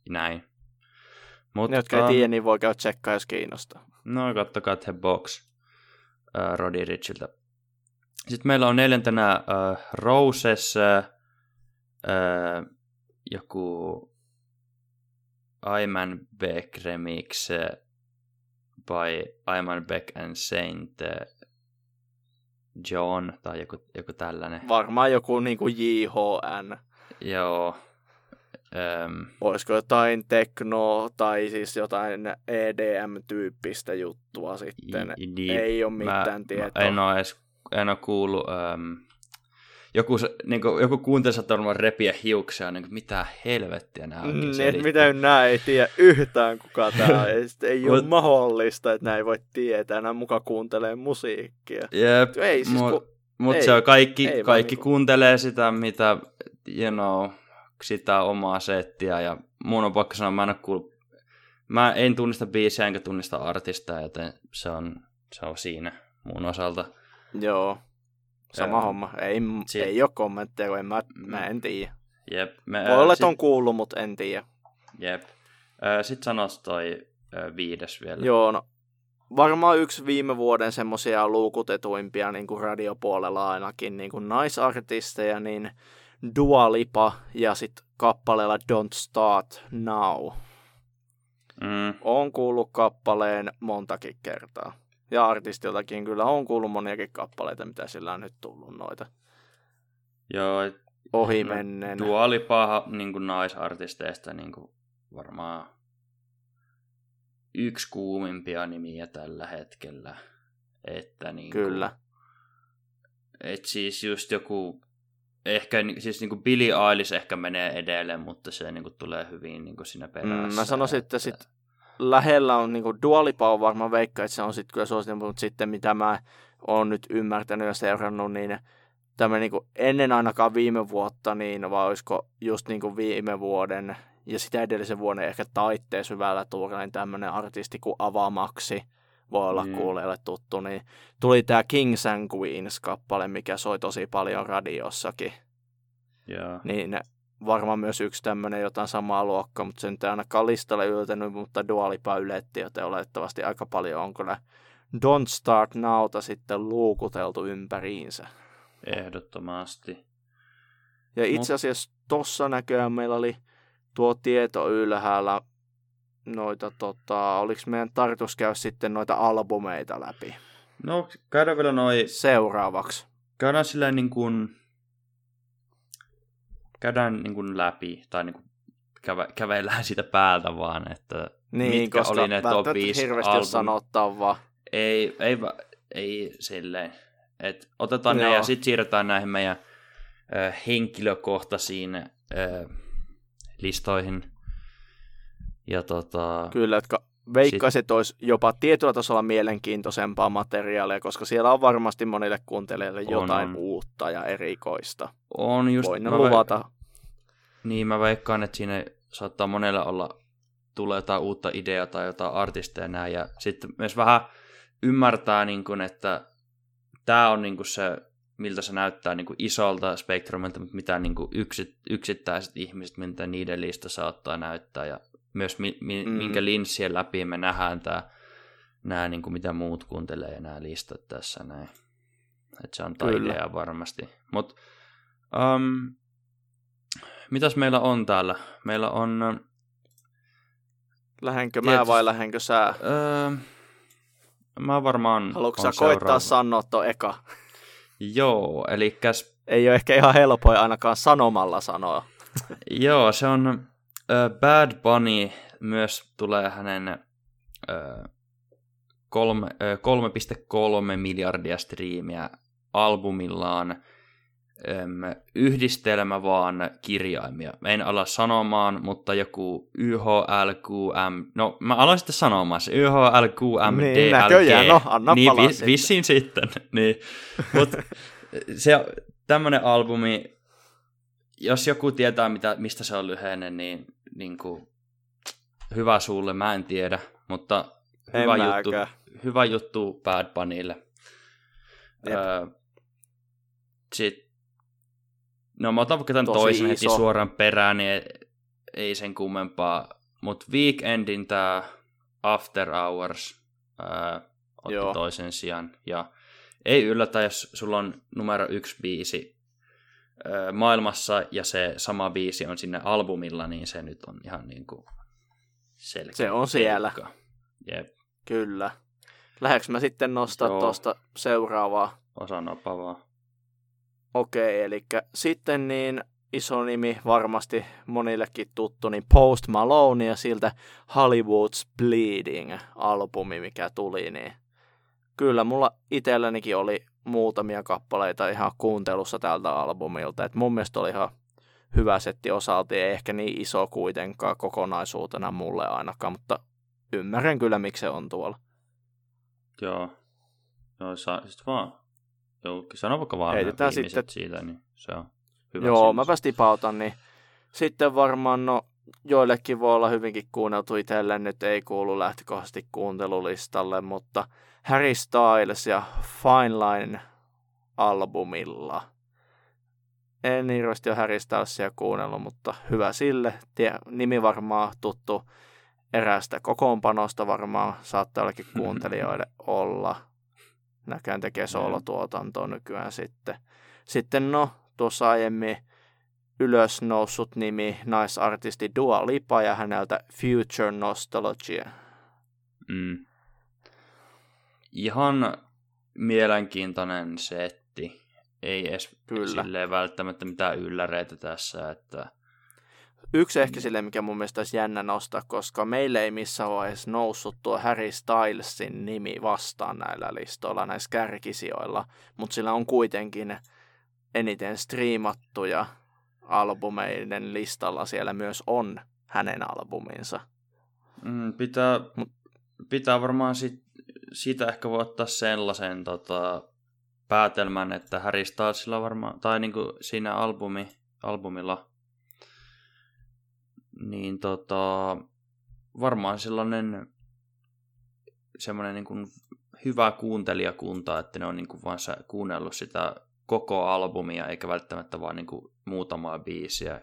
Speaker 1: näin.
Speaker 2: Mutta, ne, jotka ei tiedä, niin voi käydä tsekkaa, jos kiinnostaa.
Speaker 1: No, kattokaa The Box äh, Roddy Richiltä. Sitten meillä on neljäntenä äh, Roses, äh, joku Ayman Beck remix by Ayman Beck and Saint John tai joku, joku tällainen.
Speaker 2: Varmaan joku niin kuin JHN.
Speaker 1: Joo. Um,
Speaker 2: Olisiko jotain tekno tai siis jotain EDM-tyyppistä juttua sitten?
Speaker 1: Niin,
Speaker 2: Ei ole mitään mä, tietoa.
Speaker 1: Mä en ole edes en ole kuullut, um, joku, niin kuin, joku kuuntelisi varmaan repiä hiuksia, niin kuin, mitä helvettiä nämä
Speaker 2: oikein mm, Mitä nämä ei tiedä yhtään kuka tämä on. ei ole mahdollista, että näin voi tietää. Nämä muka kuuntelee musiikkia.
Speaker 1: Jep, ei, siis mut, ku... mut ei, se on kaikki, ei kaikki niinku... kuuntelee sitä, mitä, you know, sitä omaa settiä. Ja mun on pakko sanoa, mä en ole kuullut, mä en tunnista biisiä enkä tunnista artistaa, joten se on, se on siinä mun osalta.
Speaker 2: Joo, sama ja, homma. Ei, si- ei ole kommentteja, kun en mä, mm. mä en tiedä.
Speaker 1: Jep.
Speaker 2: Me, Voi olla, että on kuullut, mutta en tiedä.
Speaker 1: Jep. Sitten sanois toi viides vielä.
Speaker 2: Joo, no varmaan yksi viime vuoden semmoisia luukutetuimpia niin kuin radiopuolella ainakin niin kuin naisartisteja, niin Dua Lipa ja sitten kappaleella Don't Start Now.
Speaker 1: Mm.
Speaker 2: On kuullut kappaleen montakin kertaa. Ja artistiltakin kyllä on kuullut moniakin kappaleita, mitä sillä on nyt tullut noita.
Speaker 1: Joo.
Speaker 2: Ohi menneen.
Speaker 1: Tuo oli paha niin kuin naisartisteista niin kuin varmaan yksi kuumimpia nimiä tällä hetkellä. Että niin kuin,
Speaker 2: Kyllä.
Speaker 1: Et siis just joku, ehkä siis niin kuin Billie Eilish ehkä menee edelleen, mutta se niin kuin tulee hyvin niin kuin siinä perässä.
Speaker 2: Mm, mä sanoisin, että, että sit lähellä on niinku Dualipa on varmaan veikka, että se on sitten kyllä suosittu, mutta sitten mitä mä oon nyt ymmärtänyt ja seurannut, niin tämä niinku ennen ainakaan viime vuotta, niin vai olisiko just niinku viime vuoden ja sitä edellisen vuoden ehkä taitteen syvällä tuurilla, niin tämmöinen artisti kuin Avamaksi, voi olla mm. kuulijoille tuttu, niin tuli tämä Kings and Queens-kappale, mikä soi tosi paljon radiossakin.
Speaker 1: Yeah.
Speaker 2: Niin varmaan myös yksi tämmöinen jotain samaa luokkaa, mutta se nyt ei ainakaan listalle yltänyt, mutta Dualipa yletti, joten olettavasti aika paljon on kyllä Don't Start Nowta sitten luukuteltu ympäriinsä.
Speaker 1: Ehdottomasti.
Speaker 2: Ja itse asiassa tossa näköjään meillä oli tuo tieto ylhäällä noita, tota, oliko meidän tarkoitus käydä sitten noita albumeita läpi?
Speaker 1: No, käydään vielä noin...
Speaker 2: Seuraavaksi.
Speaker 1: Käydään silleen niin kuin käydään niin kuin läpi tai niin kuin käve, kävellään siitä päältä vaan, että
Speaker 2: niin,
Speaker 1: mitkä
Speaker 2: koska
Speaker 1: oli ne top 5
Speaker 2: hirveästi album. sanottaa vaan.
Speaker 1: Ei, ei, ei silleen. Et otetaan Joo. ne ja sitten siirrytään näihin meidän ö, henkilökohtaisiin ö, listoihin. Ja tota,
Speaker 2: Kyllä, jotka veikkaisin, että olisi jopa tietyllä tasolla mielenkiintoisempaa materiaalia, koska siellä on varmasti monille kuuntelijoille jotain
Speaker 1: on.
Speaker 2: uutta ja erikoista.
Speaker 1: on just...
Speaker 2: Voin luvata.
Speaker 1: Niin, mä veikkaan, että siinä saattaa monella olla, tulee jotain uutta ideaa tai jotain artisteja näin, ja sitten myös vähän ymmärtää, niin kuin, että tämä on niin kuin se, miltä se näyttää niin kuin isolta spektrumilta, mutta mitä niin kuin yksit, yksittäiset ihmiset, miltä niiden lista saattaa näyttää, ja myös mi, mi,
Speaker 2: Mm.
Speaker 1: minkä linssien läpi me nähdään tämä, nämä, niin kuin mitä muut kuuntelee nämä listat tässä näin. Että se antaa
Speaker 2: Kyllä.
Speaker 1: ideaa varmasti. Mutta um, mitäs meillä on täällä? Meillä on...
Speaker 2: Lähdenkö mä
Speaker 1: Tietysti-
Speaker 2: vai lähdenkö sä?
Speaker 1: Öö, mä varmaan...
Speaker 2: Haluatko
Speaker 1: on
Speaker 2: sä koittaa
Speaker 1: seuraava.
Speaker 2: sanoa to eka?
Speaker 1: Joo, eli
Speaker 2: Ei ole ehkä ihan helpoin ainakaan sanomalla sanoa.
Speaker 1: joo, se on Bad Bunny, myös tulee hänen ö, kolme, ö, 3,3 miljardia striimiä albumillaan yhdistelmä vaan kirjaimia. En ala sanomaan, mutta joku YHLQM, no mä aloin sitten sanomaan se YHLQMDLG.
Speaker 2: Niin, näköjään, no, anna
Speaker 1: niin, vi,
Speaker 2: sitten.
Speaker 1: vissiin sitten. niin. Mut se tämmönen albumi, jos joku tietää, mitä, mistä se on lyhenne, niin, niin kuin, hyvä sulle, mä en tiedä, mutta
Speaker 2: En
Speaker 1: hyvä juttu,
Speaker 2: mäkään.
Speaker 1: hyvä juttu Bad Bunnylle.
Speaker 2: Jep.
Speaker 1: Öö, sit, no mä otan vaikka tämän
Speaker 2: Tosi
Speaker 1: toisen heti suoraan perään, niin ei, ei sen kummempaa. Mutta Weekendin tämä After Hours öö, otti
Speaker 2: Joo.
Speaker 1: toisen sijaan. Ja ei yllätä, jos sulla on numero yksi biisi maailmassa ja se sama biisi on sinne albumilla, niin se nyt on ihan niin kuin selkeä.
Speaker 2: Se on siellä.
Speaker 1: Jep,
Speaker 2: Kyllä. Lähdekö mä sitten nostaa tuosta seuraavaa?
Speaker 1: osanapa vaan.
Speaker 2: Okei, eli sitten niin iso nimi, varmasti monillekin tuttu, niin Post Malone ja siltä Hollywood's Bleeding-albumi, mikä tuli, niin kyllä mulla itsellänikin oli muutamia kappaleita ihan kuuntelussa tältä albumilta, että mun mielestä oli ihan hyvä setti osalta, ei ehkä niin iso kuitenkaan kokonaisuutena mulle ainakaan, mutta ymmärrän kyllä, miksi se on tuolla.
Speaker 1: Joo. Joo, sa, sit vaan. Joo, sano vaikka vaan
Speaker 2: Heitetään sitten-
Speaker 1: siitä, niin se on hyvä.
Speaker 2: Joo, mäpäs tipautan, niin sitten varmaan no, joillekin voi olla hyvinkin kuunneltu itselle, nyt ei kuulu lähtökohtaisesti kuuntelulistalle, mutta Harry Styles ja Fine Line albumilla. En hirveästi ole Harry Stylesia kuunnellut, mutta hyvä sille. Tie, nimi varmaan tuttu eräästä kokoonpanosta varmaan saattaa jollekin kuuntelijoille olla. Näkään tekee soolotuotantoa nykyään sitten. Sitten no, tuossa aiemmin ylös noussut nimi naisartisti Dua Lipa ja häneltä Future Nostalgia.
Speaker 1: Mm. Ihan mielenkiintoinen setti. Ei edes
Speaker 2: Kyllä.
Speaker 1: silleen välttämättä mitään ylläreitä tässä, että
Speaker 2: Yksi ehkä sille, mikä mun mielestä olisi jännä nostaa, koska meille ei missään vaiheessa noussut tuo Harry Stylesin nimi vastaan näillä listoilla, näissä kärkisijoilla, mutta sillä on kuitenkin eniten striimattuja albumeiden listalla siellä myös on hänen albuminsa.
Speaker 1: mm, pitää,
Speaker 2: Mut-
Speaker 1: pitää varmaan sit, siitä ehkä voi ottaa sellaisen tota, päätelmän, että Harry Stylesilla varmaan, tai niinku siinä albumi, albumilla, niin tota, varmaan sellainen semmoinen niin kuin hyvä kuuntelijakunta, että ne on niin kuin vaan kuunnellut sitä koko albumia, eikä välttämättä vaan niin kuin muutamaa biisiä.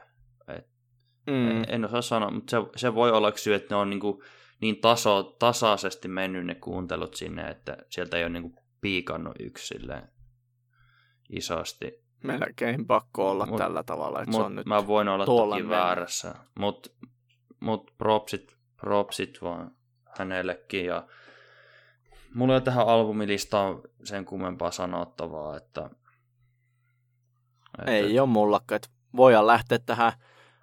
Speaker 2: Mm.
Speaker 1: En osaa sanoa, mutta se, se voi olla yksi syy, että ne on niin, kuin niin taso, tasaisesti mennyt ne kuuntelut sinne, että sieltä ei ole niin kuin piikannut yksi silleen isosti.
Speaker 2: Melkein pakko olla
Speaker 1: Mut-
Speaker 2: tällä tavalla, että se
Speaker 1: Mut
Speaker 2: on nyt...
Speaker 1: mä voin olla toki
Speaker 2: mennyt.
Speaker 1: väärässä, mutta mut propsit, propsit vaan hänellekin. Ja mulla ei ole tähän albumilistaan sen kummempaa sanottavaa, että... että
Speaker 2: Ei ole mullakaan, että voidaan lähteä tähän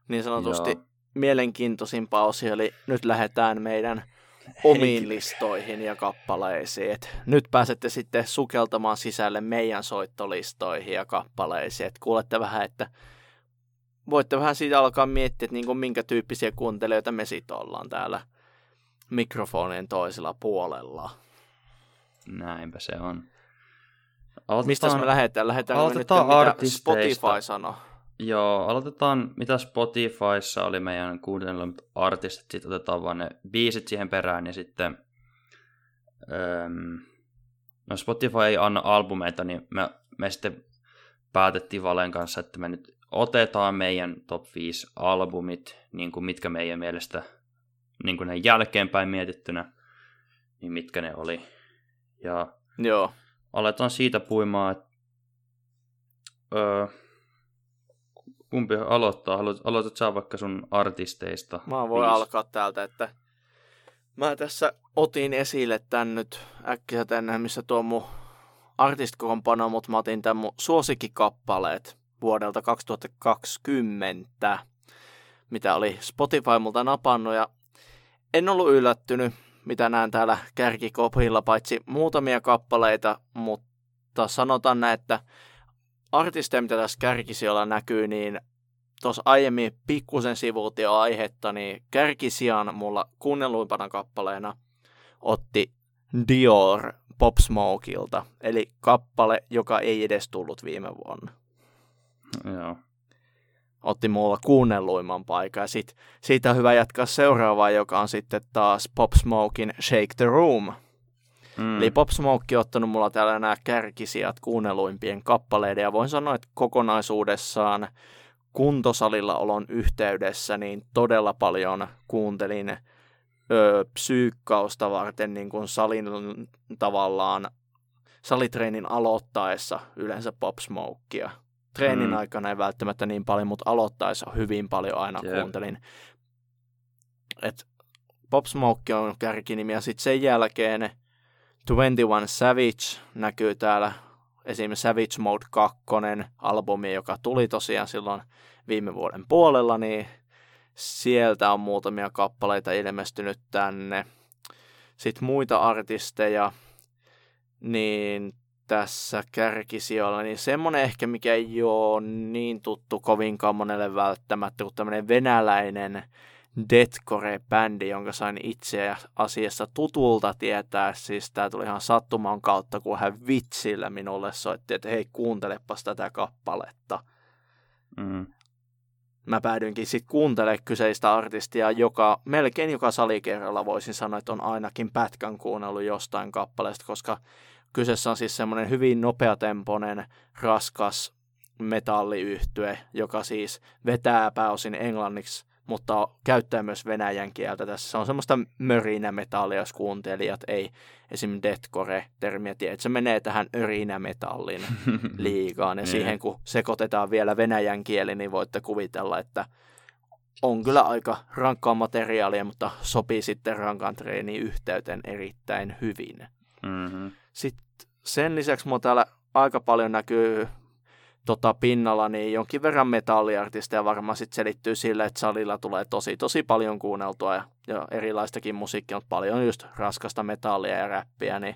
Speaker 2: niin sanotusti
Speaker 1: Joo.
Speaker 2: Mielenkiintoisimpaan osioon, eli nyt lähdetään meidän omiin listoihin ja kappaleisiin. Et nyt pääsette sitten sukeltamaan sisälle meidän soittolistoihin ja kappaleisiin. Et kuulette vähän, että voitte vähän siitä alkaa miettiä, että niin kuin minkä tyyppisiä kuuntelijoita me sitten ollaan täällä mikrofonien toisella puolella.
Speaker 1: Näinpä se on.
Speaker 2: Aloitetaan, Mistä me lähdetään? Lähdetään
Speaker 1: aloitetaan
Speaker 2: nyt, mitä Spotify sanoo?
Speaker 1: Joo, aloitetaan mitä Spotifyssa oli meidän kuunnellut artistit, sitten otetaan vaan ne biisit siihen perään ja sitten öm, no Spotify ei anna albumeita, niin me, me sitten päätettiin Valen kanssa, että me nyt otetaan meidän top 5 albumit, niin kuin mitkä meidän mielestä niin kuin ne jälkeenpäin mietittynä, niin mitkä ne oli. Ja
Speaker 2: Joo.
Speaker 1: aletaan siitä puimaan, että öö, kumpi aloittaa? Haluat, aloitat sä vaikka sun artisteista?
Speaker 2: Mä voin viisi. alkaa täältä, että mä tässä otin esille tän nyt äkkiä tänne, missä tuo mun artistkompano, mutta mä otin tän mun suosikkikappaleet vuodelta 2020, mitä oli Spotify multa napannut ja en ollut yllättynyt, mitä näen täällä kärkikopilla, paitsi muutamia kappaleita, mutta sanotaan näin, että artisteja, mitä tässä kärkisijoilla näkyy, niin tuossa aiemmin pikkusen sivuutin jo aihetta, niin kärkisijan mulla kuunnelluimpana kappaleena otti Dior Pop Smokeilta, eli kappale, joka ei edes tullut viime vuonna.
Speaker 1: Joo.
Speaker 2: Otti mulla kuunnelluimman paikan. Sitten siitä on hyvä jatkaa seuraavaa, joka on sitten taas Pop Smokein Shake the Room. Mm. Eli Pop Smoke on ottanut mulla täällä nämä kärkisijat kuunnelluimpien kappaleiden. Ja voin sanoa, että kokonaisuudessaan kuntosalilla olon yhteydessä niin todella paljon kuuntelin ö, psyykkausta varten niin kuin salin tavallaan salitreenin aloittaessa yleensä Pop Smokea. Treenin mm. aikana ei välttämättä niin paljon, mutta aloittaessa hyvin paljon aina yep. kuuntelin. Et Pop Smoke on kärkinimi ja sitten sen jälkeen 21 Savage näkyy täällä esimerkiksi Savage Mode 2 albumi, joka tuli tosiaan silloin viime vuoden puolella, niin sieltä on muutamia kappaleita ilmestynyt tänne. Sitten muita artisteja, niin tässä kärkisijoilla, niin semmonen ehkä, mikä ei ole niin tuttu kovinkaan monelle välttämättä, kuin tämmöinen venäläinen deathcore-bändi, jonka sain itse asiassa tutulta tietää. Siis tää tuli ihan sattuman kautta, kun hän vitsillä minulle soitti, että hei, kuuntelepas tätä kappaletta.
Speaker 1: Mm.
Speaker 2: Mä päädyinkin sitten kuuntelemaan kyseistä artistia, joka melkein joka salikerralla voisin sanoa, että on ainakin pätkän kuunnellut jostain kappaleesta, koska kyseessä on siis semmoinen hyvin nopeatempoinen, raskas metalliyhtye, joka siis vetää pääosin englanniksi mutta käyttää myös venäjän kieltä tässä. On semmoista mörinä metallia, jos kuuntelijat ei esim. deathcore-termiä tiedä, että se menee tähän örinä metallin liigaan. Ja siihen kun sekoitetaan vielä venäjän kieli, niin voitte kuvitella, että on kyllä aika rankkaa materiaalia, mutta sopii sitten rankan treeniin yhteyteen erittäin hyvin.
Speaker 1: Mm-hmm.
Speaker 2: Sitten sen lisäksi mulla täällä aika paljon näkyy tota, pinnalla, niin jonkin verran metalliartisteja varmaan sitten selittyy sille, että salilla tulee tosi tosi paljon kuunneltua ja, ja erilaistakin musiikkia, mutta paljon just raskasta metallia ja räppiä, niin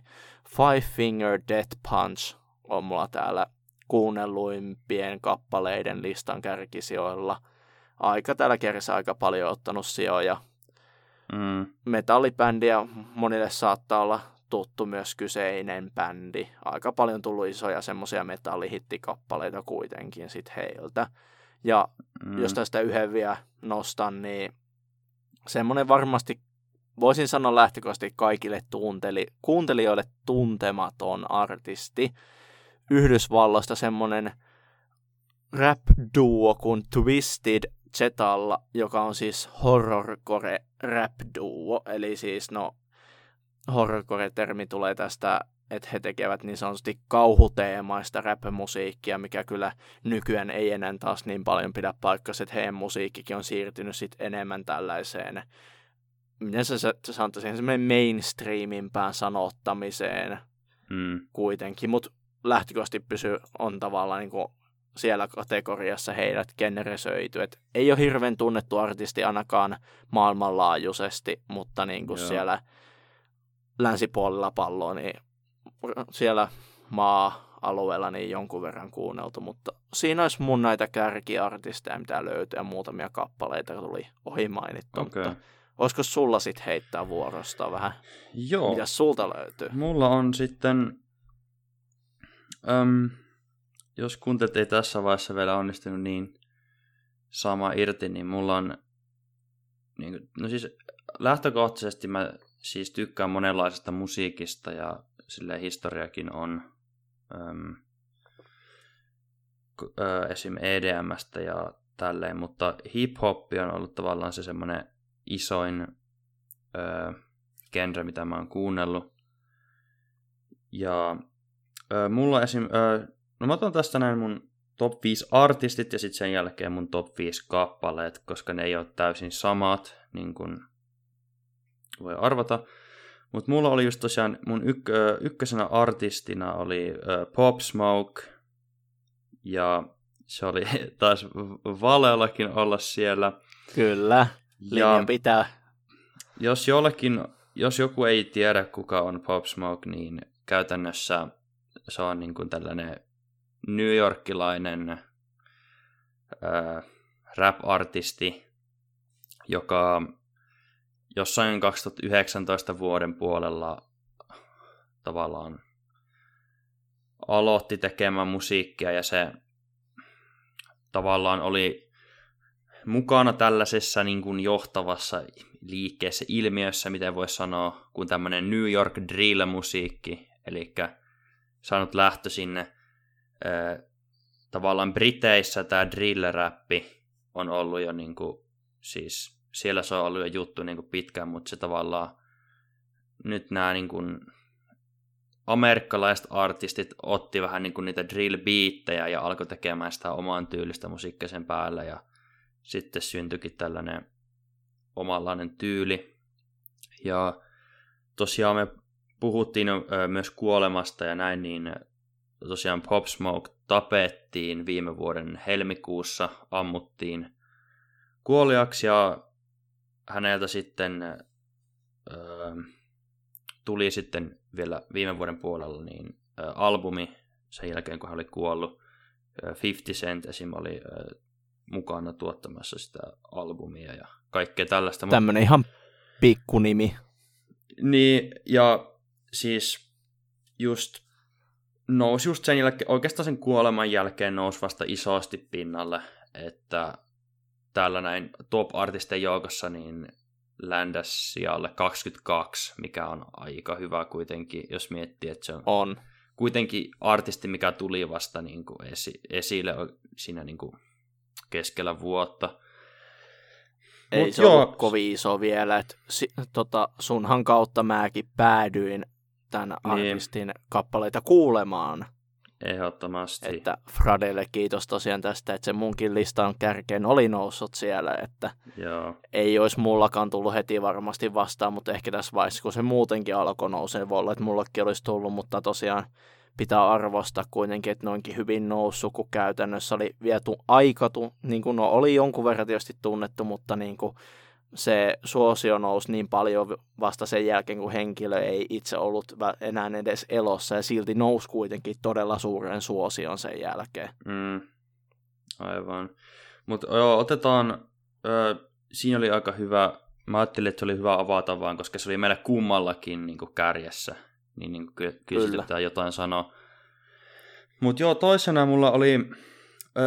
Speaker 2: Five Finger Death Punch on mulla täällä kuunnelluimpien kappaleiden listan kärkisijoilla. Aika täällä kerrassa aika paljon ottanut sijoja.
Speaker 1: Mm.
Speaker 2: Metallibändiä monille saattaa olla tuttu myös kyseinen bändi. Aika paljon tullut isoja semmoisia metallihittikappaleita kuitenkin sit heiltä. Ja mm. jos tästä yhden vielä nostan, niin semmoinen varmasti voisin sanoa lähtökohtaisesti kaikille tunteli, kuuntelijoille tuntematon artisti. Yhdysvalloista semmoinen rap-duo kuin Twisted Zetalla, joka on siis horrorcore rap-duo, eli siis no horrorcore-termi tulee tästä, että he tekevät niin sanotusti kauhuteemaista rap-musiikkia, mikä kyllä nykyään ei enää taas niin paljon pidä paikkaa, että heidän musiikkikin on siirtynyt sit enemmän tällaiseen, miten se, se sanotaan, semmoinen mainstreamimpään sanottamiseen
Speaker 1: mm.
Speaker 2: kuitenkin, mutta lähtökohtaisesti pysyy, on tavallaan niin kuin siellä kategoriassa heidät generesöity. Et ei ole hirveän tunnettu artisti ainakaan maailmanlaajuisesti, mutta niin kuin siellä länsipuolella palloa, niin siellä maa alueella niin jonkun verran kuunneltu, mutta siinä olisi mun näitä kärkiartisteja, mitä löytyy, ja muutamia kappaleita tuli ohi mainittu, okay. mutta olisiko sulla sitten heittää vuorosta vähän?
Speaker 1: Joo.
Speaker 2: Mitä sulta löytyy?
Speaker 1: Mulla on sitten, äm, jos kuuntelet ei tässä vaiheessa vielä onnistunut niin sama irti, niin mulla on, niin no siis lähtökohtaisesti mä siis tykkään monenlaisesta musiikista ja sille historiakin on äm, ö, esim. EDMstä ja tälleen, mutta hip-hop on ollut tavallaan se semmoinen isoin ö, genre, mitä mä oon kuunnellut. Ja ö, mulla esim. Ö, no mä otan tästä näin mun top 5 artistit ja sitten sen jälkeen mun top 5 kappaleet, koska ne ei ole täysin samat, niin kuin voi arvata. Mutta mulla oli just tosiaan, mun yk- ykkösenä artistina oli uh, Pop Smoke, ja se oli taas Valeollakin olla siellä.
Speaker 2: Kyllä, linja ja pitää.
Speaker 1: Jos jollekin, jos joku ei tiedä kuka on Pop Smoke, niin käytännössä se on niin kuin tällainen New Yorkilainen äh, rap-artisti, joka jossain 2019 vuoden puolella tavallaan aloitti tekemään musiikkia ja se tavallaan oli mukana tällaisessa niin kuin johtavassa liikkeessä, ilmiössä, miten voisi sanoa, kuin tämmöinen New York drill-musiikki, eli saanut lähtö sinne tavallaan Briteissä tämä drill-räppi on ollut jo niin kuin, siis siellä se on ollut jo juttu niin kuin pitkään, mutta se tavallaan nyt nämä niin kuin, amerikkalaiset artistit otti vähän niin kuin niitä drill beattejä ja alkoi tekemään sitä oman tyylistä musiikkia sen päällä ja sitten syntyikin tällainen omanlainen tyyli. Ja tosiaan me puhuttiin myös kuolemasta ja näin, niin tosiaan Pop Smoke tapettiin viime vuoden helmikuussa, ammuttiin kuoliaksi ja häneltä sitten öö, tuli sitten vielä viime vuoden puolella niin öö, albumi sen jälkeen, kun hän oli kuollut. Öö, 50 Cent esim. oli öö, mukana tuottamassa sitä albumia ja kaikkea tällaista.
Speaker 2: Tämmöinen ihan pikkunimi.
Speaker 1: Niin, ja siis just nousi just sen jälkeen, oikeastaan sen kuoleman jälkeen nousi vasta isosti pinnalle, että täällä näin top-artisten joukossa niin ländäs sijalle 22, mikä on aika hyvä kuitenkin, jos miettii, että se on,
Speaker 2: on.
Speaker 1: kuitenkin artisti, mikä tuli vasta niin kuin esi- esille siinä niin kuin keskellä vuotta.
Speaker 2: Ei Mut se joo. ollut kovin iso vielä, että si, tota, sunhan kautta mäkin päädyin tämän niin. artistin kappaleita kuulemaan.
Speaker 1: Ehdottomasti.
Speaker 2: Että Fradelle kiitos tosiaan tästä, että se munkin listan kärkeen oli noussut siellä, että
Speaker 1: Joo.
Speaker 2: ei olisi mullakaan tullut heti varmasti vastaan, mutta ehkä tässä vaiheessa, kun se muutenkin alkoi nousee, voi olla, että mullakin olisi tullut, mutta tosiaan pitää arvostaa kuitenkin, että noinkin hyvin noussut, kun käytännössä oli viety aikatu, niin kuin no, oli jonkun verran tietysti tunnettu, mutta niin kuin se suosio nousi niin paljon vasta sen jälkeen, kun henkilö ei itse ollut enää edes elossa ja silti nousi kuitenkin todella suuren suosion sen jälkeen.
Speaker 1: Mm, aivan. Mutta joo, otetaan, ö, siinä oli aika hyvä, mä ajattelin, että se oli hyvä avata vaan, koska se oli meille kummallakin niin kuin kärjessä, niin, niin kuin ky- kyllä jotain sanoa. Mutta joo, toisena mulla oli, ö,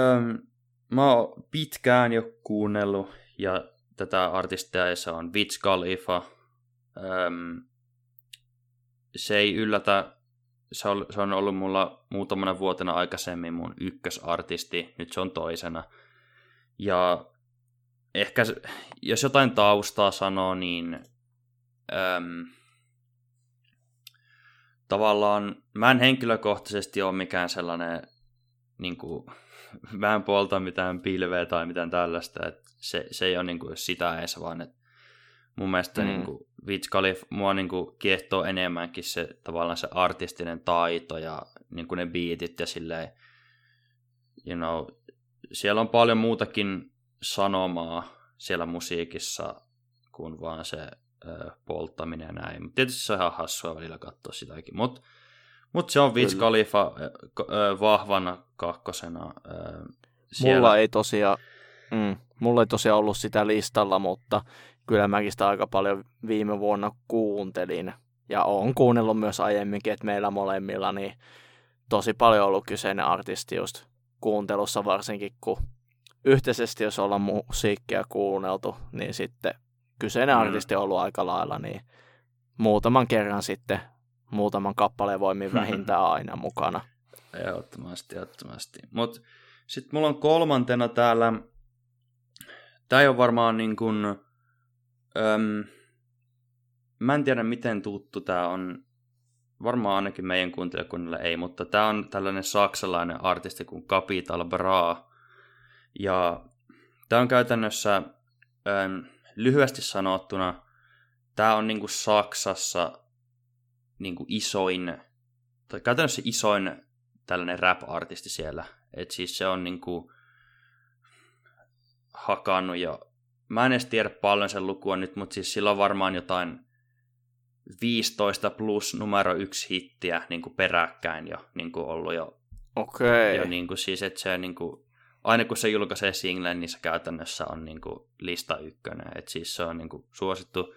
Speaker 1: mä oon pitkään jo kuunnellut ja tätä artistia ja se on Wiz Khalifa. Öm, se ei yllätä, se on, se on ollut mulla muutamana vuotena aikaisemmin mun ykkösartisti, nyt se on toisena. Ja ehkä, jos jotain taustaa sanoo, niin öm, tavallaan mä en henkilökohtaisesti ole mikään sellainen niin kuin, mä en puolta mitään pilveä tai mitään tällaista, että se, se ei ole niin kuin sitä edes, vaan että mun mielestä mm. niin kuin, Wiz Khalif, mua niin kuin, kiehtoo enemmänkin se tavallaan se artistinen taito ja niin kuin ne biitit ja silleen, you know, siellä on paljon muutakin sanomaa siellä musiikissa kuin vaan se ö, polttaminen ja näin. Tietysti se on ihan hassua välillä katsoa sitäkin. Mutta Mutta se on Wiz. Khalifa ö, vahvana kakkosena. ö, siellä.
Speaker 2: Mulla ei tosiaan, mm, mulla ei tosiaan ollut sitä listalla, mutta kyllä mäkin sitä aika paljon viime vuonna kuuntelin. Ja oon kuunnellut myös aiemminkin, että meillä molemmilla niin tosi paljon ollut kyseinen artisti just kuuntelussa, varsinkin kun yhteisesti, jos ollaan musiikkia kuunneltu, niin sitten kyseinen
Speaker 1: Mm.
Speaker 2: artisti on ollut aika lailla, niin muutaman kerran sitten muutaman kappaleen voimin vähintään aina mukana.
Speaker 1: Ehdottomasti, ehdottomasti. Mutta sitten mulla on kolmantena täällä, tämä ole varmaan niin kuin, öm, mä en tiedä miten tuttu tämä on, varmaan ainakin meidän kuuntelijakunnille ei, mutta tämä on tällainen saksalainen artisti kuin Capital Bra. Ja tämä on käytännössä öm, lyhyesti sanottuna, tämä on niin kuin Saksassa niin kuin isoin, tai käytännössä isoin tällainen rap-artisti siellä. Et siis se on niinku hakannut jo, mä en edes tiedä paljon sen lukua nyt, mutta siis sillä on varmaan jotain 15 plus numero yksi hittiä niin kuin peräkkäin jo niin kuin ollut jo.
Speaker 2: Okei.
Speaker 1: jo niin kuin siis, että se niin kuin, aina kun se julkaisee singlen, niin se käytännössä on niin kuin lista ykkönen. Et siis se on niin kuin suosittu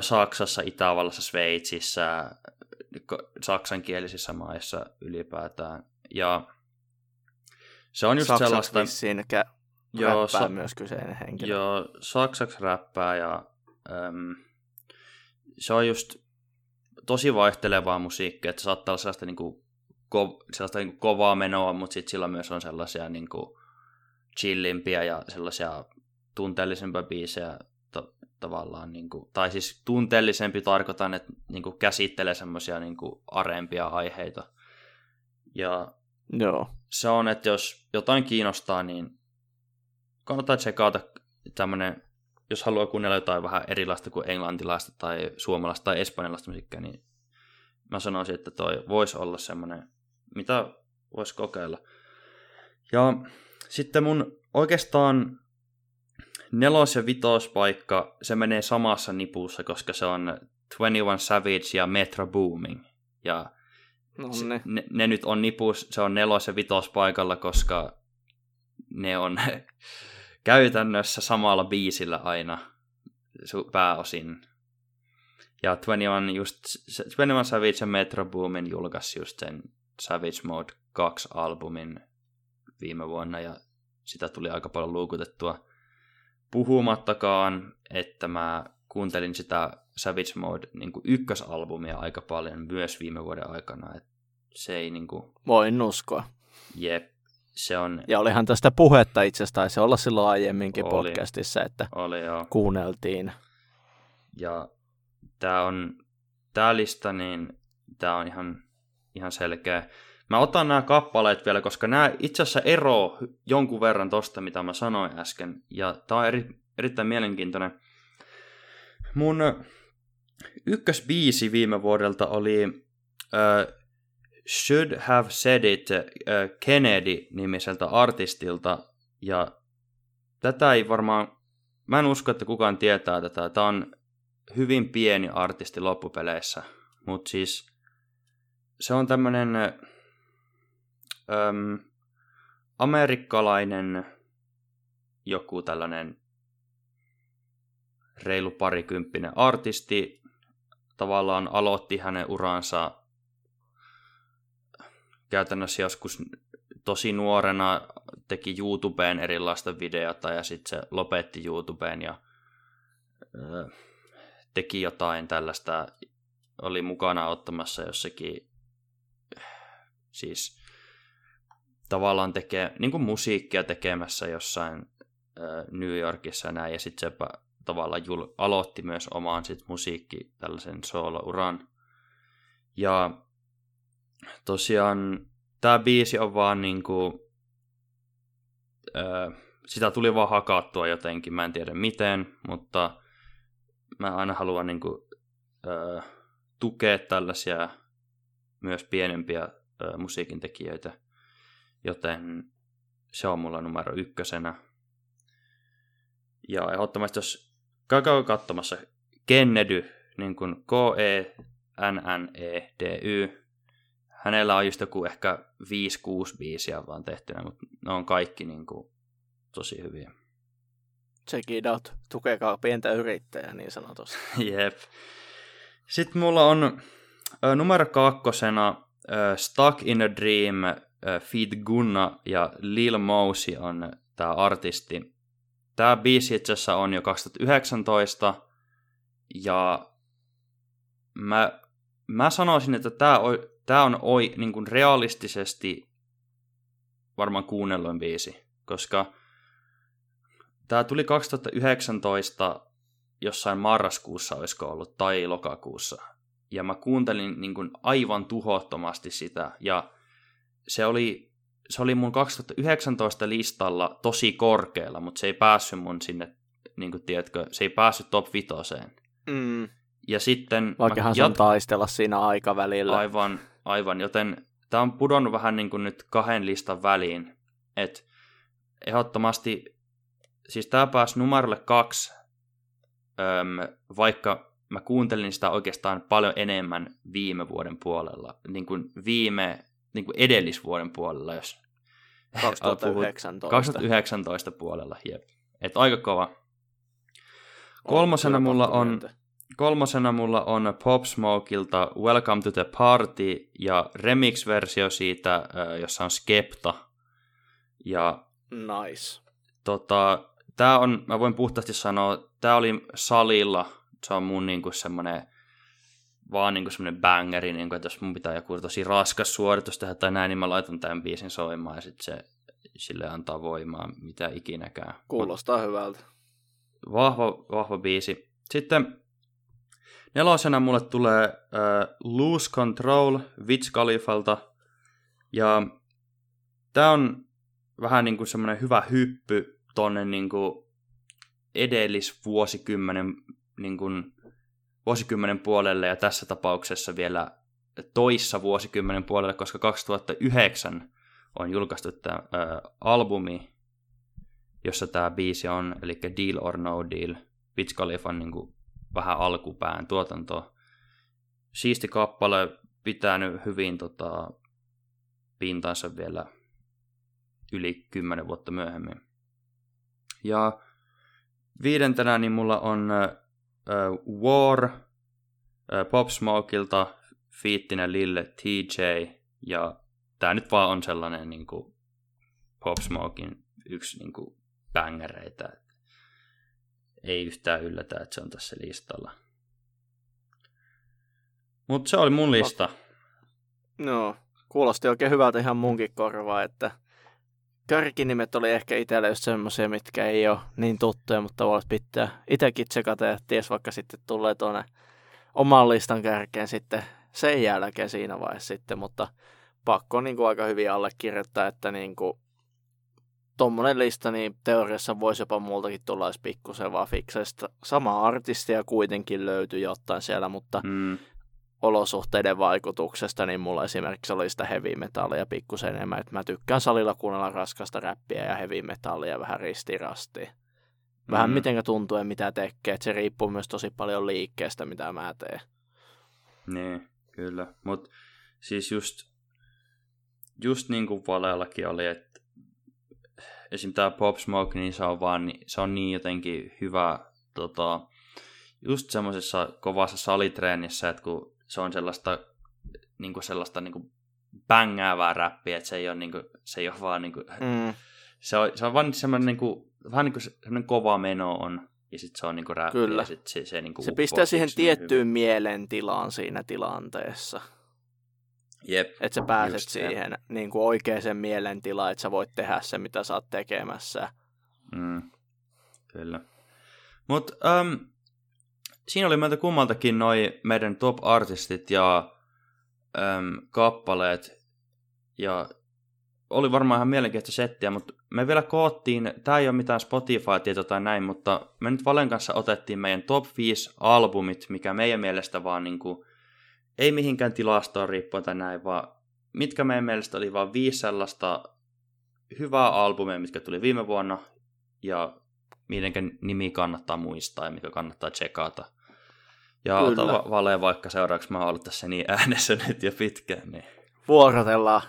Speaker 1: Saksassa, Itävallassa, Sveitsissä, saksankielisissä maissa ylipäätään. Ja se on just
Speaker 2: Saksaksi
Speaker 1: sellaista...
Speaker 2: vissiin kä-
Speaker 1: Joo, sa-
Speaker 2: myös kyseinen henkilö.
Speaker 1: Joo, saksaksi räppää ja äm, se on just tosi vaihtelevaa musiikkia, että saattaa olla sellaista, niinku, ko- sellaista niinku kovaa menoa, mutta sitten sillä myös on sellaisia niinku, chillimpiä ja sellaisia tunteellisempia biisejä to- tavallaan, niinku, tai siis tunteellisempi tarkoitan, että niinku, käsittelee semmoisia niinku, arempia aiheita. Ja
Speaker 2: Joo.
Speaker 1: se on, että jos jotain kiinnostaa, niin kannattaa tsekata tämmönen, jos haluaa kuunnella jotain vähän erilaista kuin englantilaista tai suomalaista tai espanjalaista musiikkia, niin mä sanoisin, että toi voisi olla semmoinen, mitä voisi kokeilla. Ja sitten mun oikeastaan nelos- ja vitospaikka, se menee samassa nipussa, koska se on 21 Savage ja Metro Booming. Ja
Speaker 2: No
Speaker 1: se- ne, ne nyt on nipus, se on nelos- ja vitospaikalla, koska ne on käytännössä samalla biisillä aina pääosin. Ja 21, just, se- 21 Savage ja Metro Boomin julkaisi just sen Savage Mode 2 albumin viime vuonna ja sitä tuli aika paljon luukutettua. Puhumattakaan, että mä kuuntelin sitä Savage Mode niin ykkösalbumia aika paljon myös viime vuoden aikana. Et se ei niin kuin,
Speaker 2: Voin uskoa.
Speaker 1: jep, se on,
Speaker 2: Ja olihan tästä puhetta itse asiassa, taisi olla silloin aiemminkin
Speaker 1: Oli.
Speaker 2: podcastissa, että
Speaker 1: oli joo.
Speaker 2: kuunneltiin.
Speaker 1: Ja tää on, tää lista, niin tää on ihan, ihan selkeä. Mä otan nämä kappaleet vielä, koska nämä itse asiassa eroo jonkun verran tosta, mitä mä sanoin äsken. Ja tää on eri, erittäin mielenkiintoinen. Mun ykkösbiisi viime vuodelta oli uh, Should Have Said It uh, Kennedy-nimiseltä artistilta. Ja tätä ei varmaan, mä en usko, että kukaan tietää tätä. Tämä on hyvin pieni artisti loppupeleissä, mutta siis se on tämmönen äm, amerikkalainen joku tällainen reilu parikymppinen artisti tavallaan aloitti hänen uransa käytännössä joskus tosi nuorena teki YouTubeen erilaista videota ja sitten se lopetti YouTubeen ja teki jotain tällaista, oli mukana ottamassa jossakin, siis tavallaan tekee, niin kuin musiikkia tekemässä jossain New Yorkissa näin, ja sitten se tavallaan jul, aloitti myös omaan sit musiikki tällaisen soolouran. Ja tosiaan tämä biisi on vaan niinku, ö, sitä tuli vaan hakattua jotenkin, mä en tiedä miten, mutta mä aina haluan niinku, ö, tukea tällaisia myös pienempiä ö, musiikintekijöitä, joten se on mulla numero ykkösenä. Ja ehdottomasti jos käykää katsomassa Kennedy, niin kuin K-E-N-N-E-D-Y, hänellä on just joku ehkä 5-6 biisiä vaan tehtynä, mutta ne on kaikki niin kuin, tosi hyviä.
Speaker 2: Check it out. Tukekaa pientä yrittäjää niin sanotusti.
Speaker 1: Jep. Sitten mulla on ö, numero kakkosena ö, Stuck in a Dream, ö, Feed Gunna ja Lil Mosey on tämä artisti. Tämä biisi itse asiassa on jo 2019 ja mä, mä sanoisin, että tämä tää on oi, niin kuin realistisesti varmaan kuunnelluin biisi, koska tämä tuli 2019 jossain marraskuussa olisiko ollut, tai lokakuussa. Ja mä kuuntelin niin kuin aivan tuhottomasti sitä, ja se oli, se oli mun 2019 listalla tosi korkealla, mutta se ei päässyt mun sinne, niin kuin tiedätkö, se ei päässyt top vitoseen.
Speaker 2: Mm.
Speaker 1: Ja sitten...
Speaker 2: Vaikkahan se on taistella siinä aikavälillä.
Speaker 1: Aivan, aivan, joten tämä on pudonnut vähän niin kuin nyt kahden listan väliin. Et ehdottomasti, siis tämä pääsi numerolle kaksi, öm, vaikka mä kuuntelin sitä oikeastaan paljon enemmän viime vuoden puolella, niin kuin viime, niin kuin edellisvuoden puolella, jos
Speaker 2: 2019.
Speaker 1: 2019 puolella, jep. Et aika kova. Kolmosena mulla on, kolmosena mulla on Pop Smokeilta Welcome to the Party ja remix-versio siitä, jossa on Skepta. Ja
Speaker 2: Nice.
Speaker 1: tota, tää on, mä voin puhtaasti sanoa, tää oli salilla, se on mun niinku semmonen vaan niinku semmonen bangeri, niinku, että jos mun pitää joku tosi raskas suoritus tehdä tai näin, niin mä laitan tämän biisin soimaan ja sit se sille antaa voimaa, mitä ikinäkään.
Speaker 2: Kuulostaa Mut, hyvältä.
Speaker 1: Vahva, vahva biisi. Sitten nelosena mulle tulee uh, Lose Control Witch Khalifalta. Ja tää on vähän niin kuin semmoinen hyvä hyppy tonne niin kuin edellisvuosikymmenen niin kuin vuosikymmenen puolelle ja tässä tapauksessa vielä toissa vuosikymmenen puolelle, koska 2009 on julkaistu tämä ää, albumi, jossa tämä biisi on, eli Deal or No Deal, Pitch Khalifan niin kuin vähän alkupään tuotanto. Siisti kappale, pitänyt hyvin tota, pintansa vielä yli kymmenen vuotta myöhemmin. Ja viidentenä niin mulla on uh, War uh, Pop Smokeilta fiittinen Lille TJ ja tää nyt vaan on sellainen niin kuin Pop Smokein yksi niin kuin bängereitä. Ei yhtään yllätä, että se on tässä listalla. Mutta se oli mun lista.
Speaker 2: No, kuulosti oikein hyvältä ihan munkin korvaa, että kärkinimet oli ehkä itselle just semmoisia, mitkä ei ole niin tuttuja, mutta voit pitää itsekin tsekata ja ties vaikka sitten tulee tuonne oman listan kärkeen sitten sen jälkeen siinä vaiheessa sitten, mutta pakko niin kuin aika hyvin allekirjoittaa, että niin kuin tommonen lista, niin teoriassa voisi jopa multakin tulla edes pikkusen vaan fikseistä. Sama artistia kuitenkin löytyy jotain siellä, mutta mm olosuhteiden vaikutuksesta, niin mulla esimerkiksi oli sitä heavy metallia pikkusen enemmän. Että mä tykkään salilla kuunnella raskasta räppiä ja heavy metallia vähän ristirastia. Vähän mm. mitenkä tuntuu ja mitä tekee. Että se riippuu myös tosi paljon liikkeestä, mitä mä teen.
Speaker 1: Niin, kyllä. Mutta siis just, just niin kuin Valeellakin oli, että esim. tämä Pop Smoke, niin se on vaan se on niin jotenkin hyvä tota, just semmoisessa kovassa salitreenissä, että kun se on sellaista, niin kuin sellaista niin kuin bängäävää räppiä, että se ei ole, niin kuin, se ei ole vaan niin kuin, mm. se, on, se on vaan semmoinen, niin kuin, vähän niin kuin semmoinen kova meno on, ja sitten se on niin kuin räppi, Kyllä. ja sit se, se, niin kuin
Speaker 2: se pistää siihen tiettyyn hyvin. mielentilaan siinä tilanteessa.
Speaker 1: Jep,
Speaker 2: että sä pääset siihen niin kuin oikeaan mielentilaan, että sä voit tehdä se, mitä sä oot tekemässä.
Speaker 1: Mm, kyllä. Mutta um, siinä oli meiltä kummaltakin noi meidän top-artistit ja äm, kappaleet. Ja oli varmaan ihan mielenkiintoista settiä, mutta me vielä koottiin, tämä ei ole mitään Spotify-tietoa tai näin, mutta me nyt Valen kanssa otettiin meidän top 5 albumit, mikä meidän mielestä vaan niin kuin, ei mihinkään tilastoon riippuen tai näin, vaan mitkä meidän mielestä oli vaan viisi sellaista hyvää albumia, mitkä tuli viime vuonna, ja miten nimi kannattaa muistaa ja mikä kannattaa tsekata. Ja Kyllä. ota va- Vale vaikka seuraavaksi, mä oon ollut tässä niin äänessä nyt jo pitkään. Niin.
Speaker 2: vuorotellaan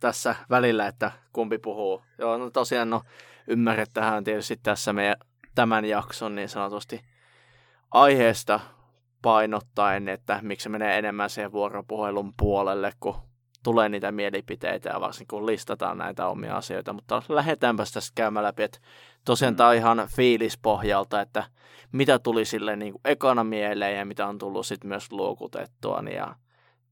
Speaker 2: tässä välillä, että kumpi puhuu. Joo, no tosiaan no, ymmärrettähän tietysti tässä meidän tämän jakson niin sanotusti aiheesta painottaen, että miksi se menee enemmän siihen vuoropuhelun puolelle, kun tulee niitä mielipiteitä ja varsinkin kun listataan näitä omia asioita, mutta lähdetäänpä tästä käymään läpi, että tosiaan mm. tämä on ihan fiilispohjalta, että mitä tuli sille niin kuin ekana mieleen ja mitä on tullut sitten myös luokutettua niin ja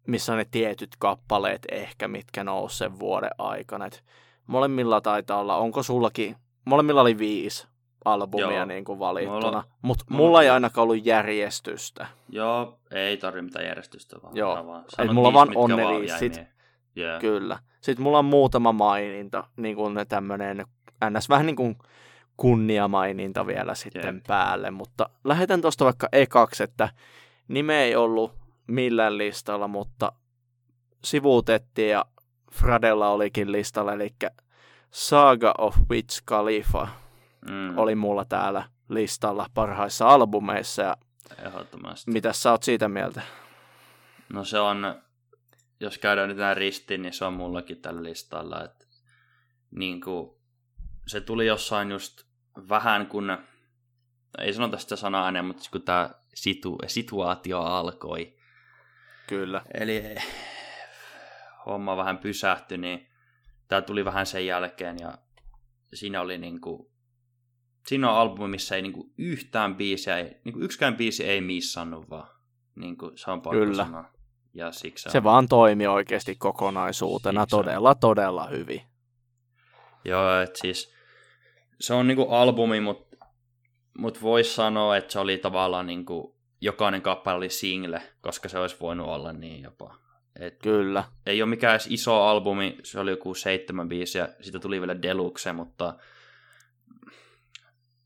Speaker 2: missä on ne tietyt kappaleet ehkä, mitkä nousi sen vuoden aikana. Et molemmilla taitaa olla, onko sullakin, molemmilla oli viisi albumia niin kuin valittuna, mutta mulla ei ainakaan ollut järjestystä.
Speaker 1: Joo, ei tarvi mitään järjestystä, vaan,
Speaker 2: Joo.
Speaker 1: vaan
Speaker 2: Et mulla on vaan
Speaker 1: mitkä
Speaker 2: onneli,
Speaker 1: jäi,
Speaker 2: sit-
Speaker 1: niin- yeah.
Speaker 2: Kyllä. Sitten mulla on muutama maininta, niin kuin tämmöinen ns. vähän niin kuin kunniamaininta vielä sitten
Speaker 1: Jep.
Speaker 2: päälle, mutta lähetän tuosta vaikka ekaksi, että nime ei ollut millään listalla, mutta sivuutettiin ja Fradella olikin listalla, eli Saga of Witch Khalifa
Speaker 1: mm,
Speaker 2: oli mulla täällä listalla parhaissa albumeissa, ja
Speaker 1: Ehdottomasti.
Speaker 2: mitä sä oot siitä mieltä?
Speaker 1: No se on, jos käydään nyt näin ristiin, niin se on mullakin tällä listalla. Että niin kuin, se tuli jossain just vähän kun, ei sanota sitä sanaa ääneen, mutta kun tämä situ, situaatio alkoi.
Speaker 2: Kyllä.
Speaker 1: Eli homma vähän pysähtyi, niin tämä tuli vähän sen jälkeen ja siinä oli niin kuin, siinä on albumi, missä ei niin kuin yhtään biisiä, ei, niin kuin yksikään biisi ei missannut vaan. Niin kuin, se on pakko
Speaker 2: Kyllä.
Speaker 1: sanoa. Ja siksi
Speaker 2: Se vaan toimi oikeasti kokonaisuutena
Speaker 1: Siksi on.
Speaker 2: todella, todella hyvin.
Speaker 1: Joo, että siis se on niinku albumi, mutta mut voisi sanoa, että se oli tavallaan niinku, jokainen kappale oli single, koska se olisi voinut olla niin jopa. Et
Speaker 2: Kyllä.
Speaker 1: ei ole mikään iso albumi, se oli joku seitsemän biisiä, siitä tuli vielä deluxe, mutta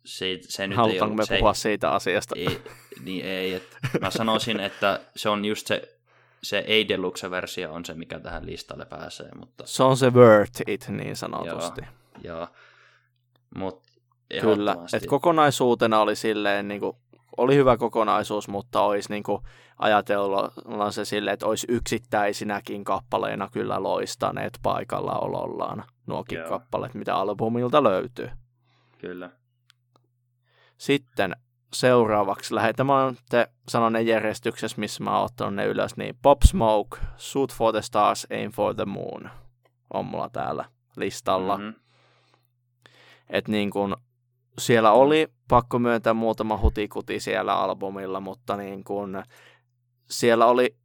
Speaker 1: se, se nyt ei
Speaker 2: Halutaanko
Speaker 1: ollut,
Speaker 2: me
Speaker 1: se
Speaker 2: puhua siitä asiasta?
Speaker 1: ei, ei, niin ei, että mä sanoisin, että se on just se, se ei deluxe-versio on se, mikä tähän listalle pääsee, mutta
Speaker 2: Se on se worth it niin sanotusti.
Speaker 1: Joo. Mut
Speaker 2: Kyllä, että kokonaisuutena oli silleen, niin kuin, oli hyvä kokonaisuus, mutta olisi niin kuin, ajatellaan se silleen, että olisi yksittäisinäkin kappaleina kyllä loistaneet paikalla olollaan nuokin
Speaker 1: Joo.
Speaker 2: kappaleet, mitä albumilta löytyy.
Speaker 1: Kyllä.
Speaker 2: Sitten seuraavaksi lähdetään, mä oon te sanon ne järjestyksessä, missä mä oon ottanut ne ylös, niin Pop Smoke, Shoot for the Stars, Aim for the Moon on mulla täällä listalla.
Speaker 1: Mhm.
Speaker 2: Et niin kun, siellä oli pakko myöntää muutama hutikuti siellä albumilla, mutta niin kun, siellä oli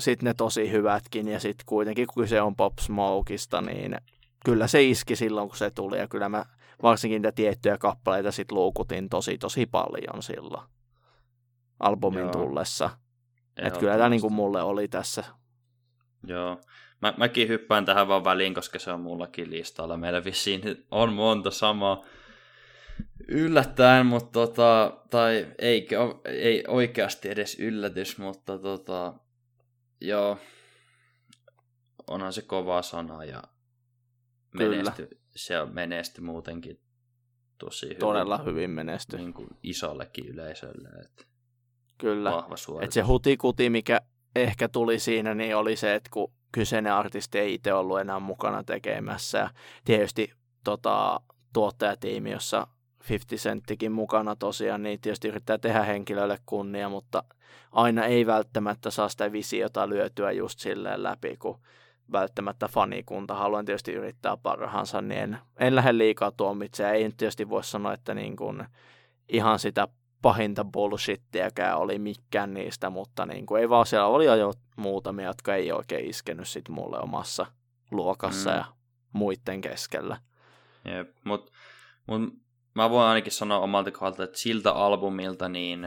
Speaker 2: sitten ne tosi hyvätkin ja sitten kuitenkin kun kyse on Pop Smokeista, niin kyllä se iski silloin kun se tuli ja kyllä mä varsinkin niitä tiettyjä kappaleita sit luukutin tosi tosi paljon silloin albumin
Speaker 1: Joo.
Speaker 2: tullessa. Et kyllä tämä niinku mulle oli tässä.
Speaker 1: Joo. Mä, mäkin hyppään tähän vaan väliin, koska se on mullakin listalla. Meillä vissiin on monta samaa yllättäen, mutta tota, tai ei, ei oikeasti edes yllätys, mutta tota, joo, onhan se kova sana ja
Speaker 2: Kyllä.
Speaker 1: Se on menesty muutenkin tosi hyvin.
Speaker 2: Todella hyvin menesty.
Speaker 1: Niin kuin isollekin yleisölle, että
Speaker 2: Kyllä.
Speaker 1: vahva suoritus.
Speaker 2: Et se hutikuti, mikä ehkä tuli siinä, niin oli se, että kun kyseinen artisti ei itse ollut enää mukana tekemässä. Ja tietysti tota, tuottajatiimi, jossa 50 Centtikin mukana tosiaan, niin tietysti yrittää tehdä henkilölle kunnia, mutta aina ei välttämättä saa sitä visiota lyötyä just silleen läpi, kun välttämättä fanikunta haluan tietysti yrittää parhaansa, niin en, en lähde liikaa tuomitsemaan. Ei tietysti voi sanoa, että niin kuin ihan sitä pahinta bullshittiäkään oli mikään niistä, mutta niin kuin ei vaan siellä oli jo muutamia, jotka ei oikein iskenyt sit mulle omassa luokassa
Speaker 1: Mm.
Speaker 2: ja muiden keskellä.
Speaker 1: Jep, mut, mut mä voin ainakin sanoa omalta kohdalta, että siltä albumilta, niin,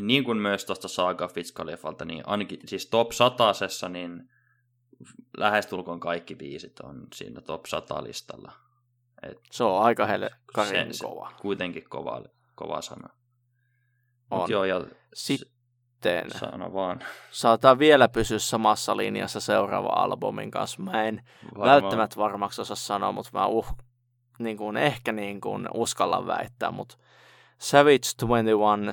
Speaker 1: niin kuin myös tuosta Saga Fitz Khalifalta, niin ainakin siis top 100 niin lähestulkoon kaikki biisit on siinä top 100 listalla. Et
Speaker 2: Se on aika helkkarin
Speaker 1: se-
Speaker 2: kova.
Speaker 1: kuitenkin kova, kova sana.
Speaker 2: On.
Speaker 1: Mut joo, ja
Speaker 2: Sitten
Speaker 1: sano vaan.
Speaker 2: saattaa vielä pysyä samassa linjassa seuraava albumin kanssa. Mä en
Speaker 1: Varmaan.
Speaker 2: välttämättä varmaksi osaa sanoa, mutta mä uh, niin kuin, ehkä niin kuin uskallan väittää, mutta Savage 21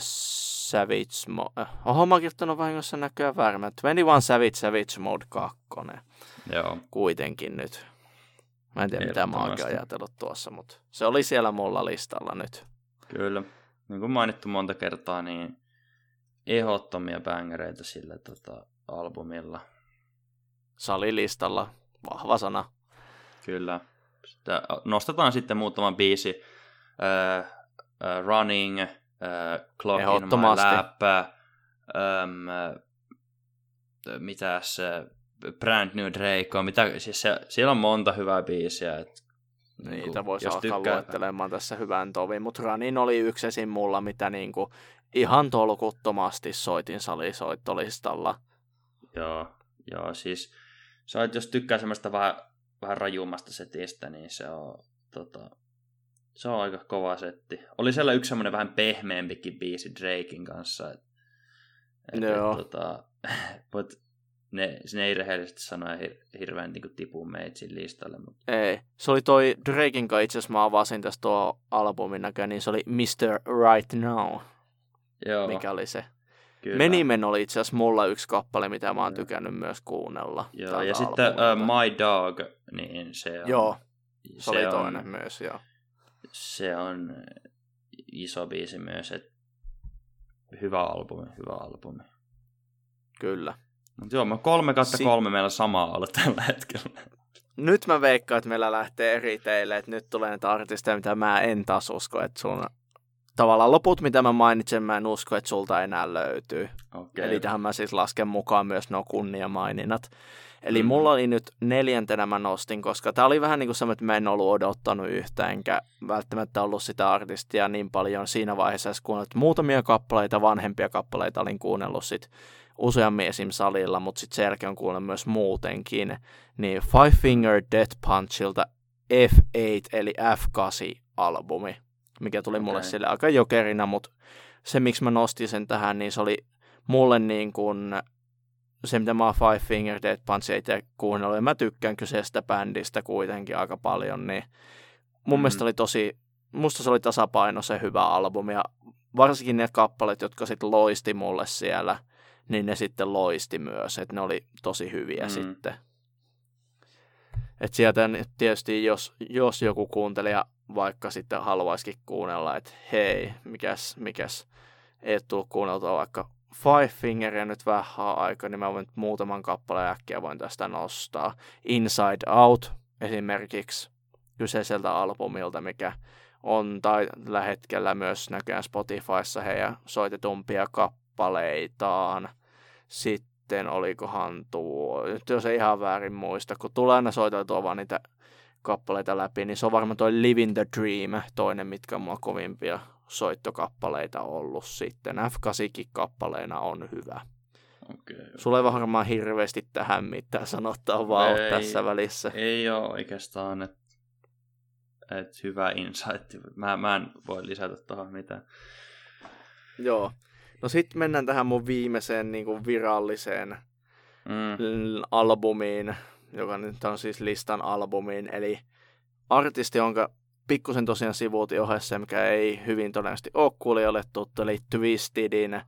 Speaker 2: Savage Mode. Oho, mä oon kirjoittanut vahingossa näköjään väärin. 21 Savage Savage Mode 2.
Speaker 1: Joo.
Speaker 2: Kuitenkin nyt. Mä en tiedä, mitä mä oon ajatellut tuossa, mutta se oli siellä mulla listalla nyt.
Speaker 1: Kyllä. Niin kuin mainittu monta kertaa, niin ehdottomia bängereitä sillä tota, albumilla.
Speaker 2: Salilistalla. Vahva sana.
Speaker 1: Kyllä. Sitten nostetaan sitten muutama biisi. Uh, uh, running, uh, Clock in my lap, um, mitäs, Brand New Drake on, mitä, siis se, siellä on monta hyvää biisiä. Et,
Speaker 2: niin Niitä kuin, voisi alkaa tykkää... luettelemaan tässä hyvän tovin, mutta Running oli yksi esim. mulla, mitä niin kuin ihan tolkuttomasti soitin salisoittolistalla.
Speaker 1: Joo, joo siis se on, jos tykkää semmoista vähän, vähän rajummasta setistä, niin se on, tota, se on aika kova setti. Oli siellä yksi semmoinen vähän pehmeämpikin biisi Drakein kanssa. Et,
Speaker 2: et, Joo.
Speaker 1: Et, tota, but ne, ne ei rehellisesti sanoa hir- hirveän niin tipu meitsin listalle. Mutta...
Speaker 2: Ei. Se oli toi Drakein kanssa itse asiassa mä avasin tästä tuo albumin näköjään, niin se oli Mr. Right Now.
Speaker 1: Joo.
Speaker 2: Mikä oli se? Kyllä. Menimen oli itse asiassa mulla yksi kappale, mitä mä oon tykännyt myös kuunnella.
Speaker 1: Joo, ja sitten uh, My Dog, niin se on...
Speaker 2: Joo, se, se oli on, toinen myös, joo.
Speaker 1: Se on iso biisi myös, että hyvä albumi, hyvä albumi.
Speaker 2: Kyllä.
Speaker 1: Mutta joo, mä kolme kautta si- kolme meillä samaa ollut tällä hetkellä.
Speaker 2: Nyt mä veikkaan, että meillä lähtee eri teille, että nyt tulee näitä artisteja, mitä mä en taas usko, että sun tavallaan loput, mitä mä mainitsen, mä en usko, että sulta enää löytyy.
Speaker 1: Okay.
Speaker 2: Eli tähän mä siis lasken mukaan myös nuo kunniamaininnat. Eli mm. mulla oli nyt neljäntenä mä nostin, koska tää oli vähän niin kuin semmoinen, että mä en ollut odottanut yhtään, enkä välttämättä ollut sitä artistia niin paljon siinä vaiheessa, kuunnellut muutamia kappaleita, vanhempia kappaleita olin kuunnellut sit useammin esim. salilla, mutta sitten sen jälkeen on kuunnellut myös muutenkin. Niin Five Finger Death Punchilta F8 eli F8-albumi mikä tuli okay. mulle sille aika jokerina, mutta se, miksi mä nostin sen tähän, niin se oli mulle niin kuin se, mitä mä oon Five Finger Dead Punch itse kuunnellut, ja mä tykkään kyseisestä bändistä kuitenkin aika paljon, niin mun mm. mielestä oli tosi, musta se oli tasapaino se hyvä albumi, ja varsinkin ne kappaleet, jotka sitten loisti mulle siellä, niin ne sitten loisti myös, että ne oli tosi hyviä mm. sitten. Et sieltä tietysti, jos, jos joku kuuntelija vaikka sitten haluaisikin kuunnella, että hei, mikäs, mikäs, ei tule kuunneltua vaikka Five Fingeria nyt vähän aikaa, niin mä voin muutaman kappaleen äkkiä voin tästä nostaa. Inside Out esimerkiksi kyseiseltä albumilta, mikä on tällä hetkellä myös näköjään Spotifyssa heidän soitetumpia kappaleitaan. Sitten olikohan tuo, nyt jos ei ihan väärin muista, kun tulee aina soiteltua vaan niitä kappaleita läpi, niin se on varmaan toi Living the Dream, toinen, mitkä on mulla kovimpia soittokappaleita ollut sitten. F8 kappaleena on hyvä.
Speaker 1: Okay.
Speaker 2: Sulla ei varmaan hirveästi tähän mitään sanottaa vaan ei, tässä välissä.
Speaker 1: Ei ole oikeastaan, että et hyvä insight. Mä, mä en voi lisätä tuohon mitään.
Speaker 2: Joo. No sitten mennään tähän mun viimeiseen niin kuin viralliseen mm. albumiin, joka nyt on siis listan albumiin, eli artisti, jonka pikkusen tosiaan sivuutin ohessa, mikä ei hyvin todennäköisesti ole kuulijoille tuttu, eli Twistedin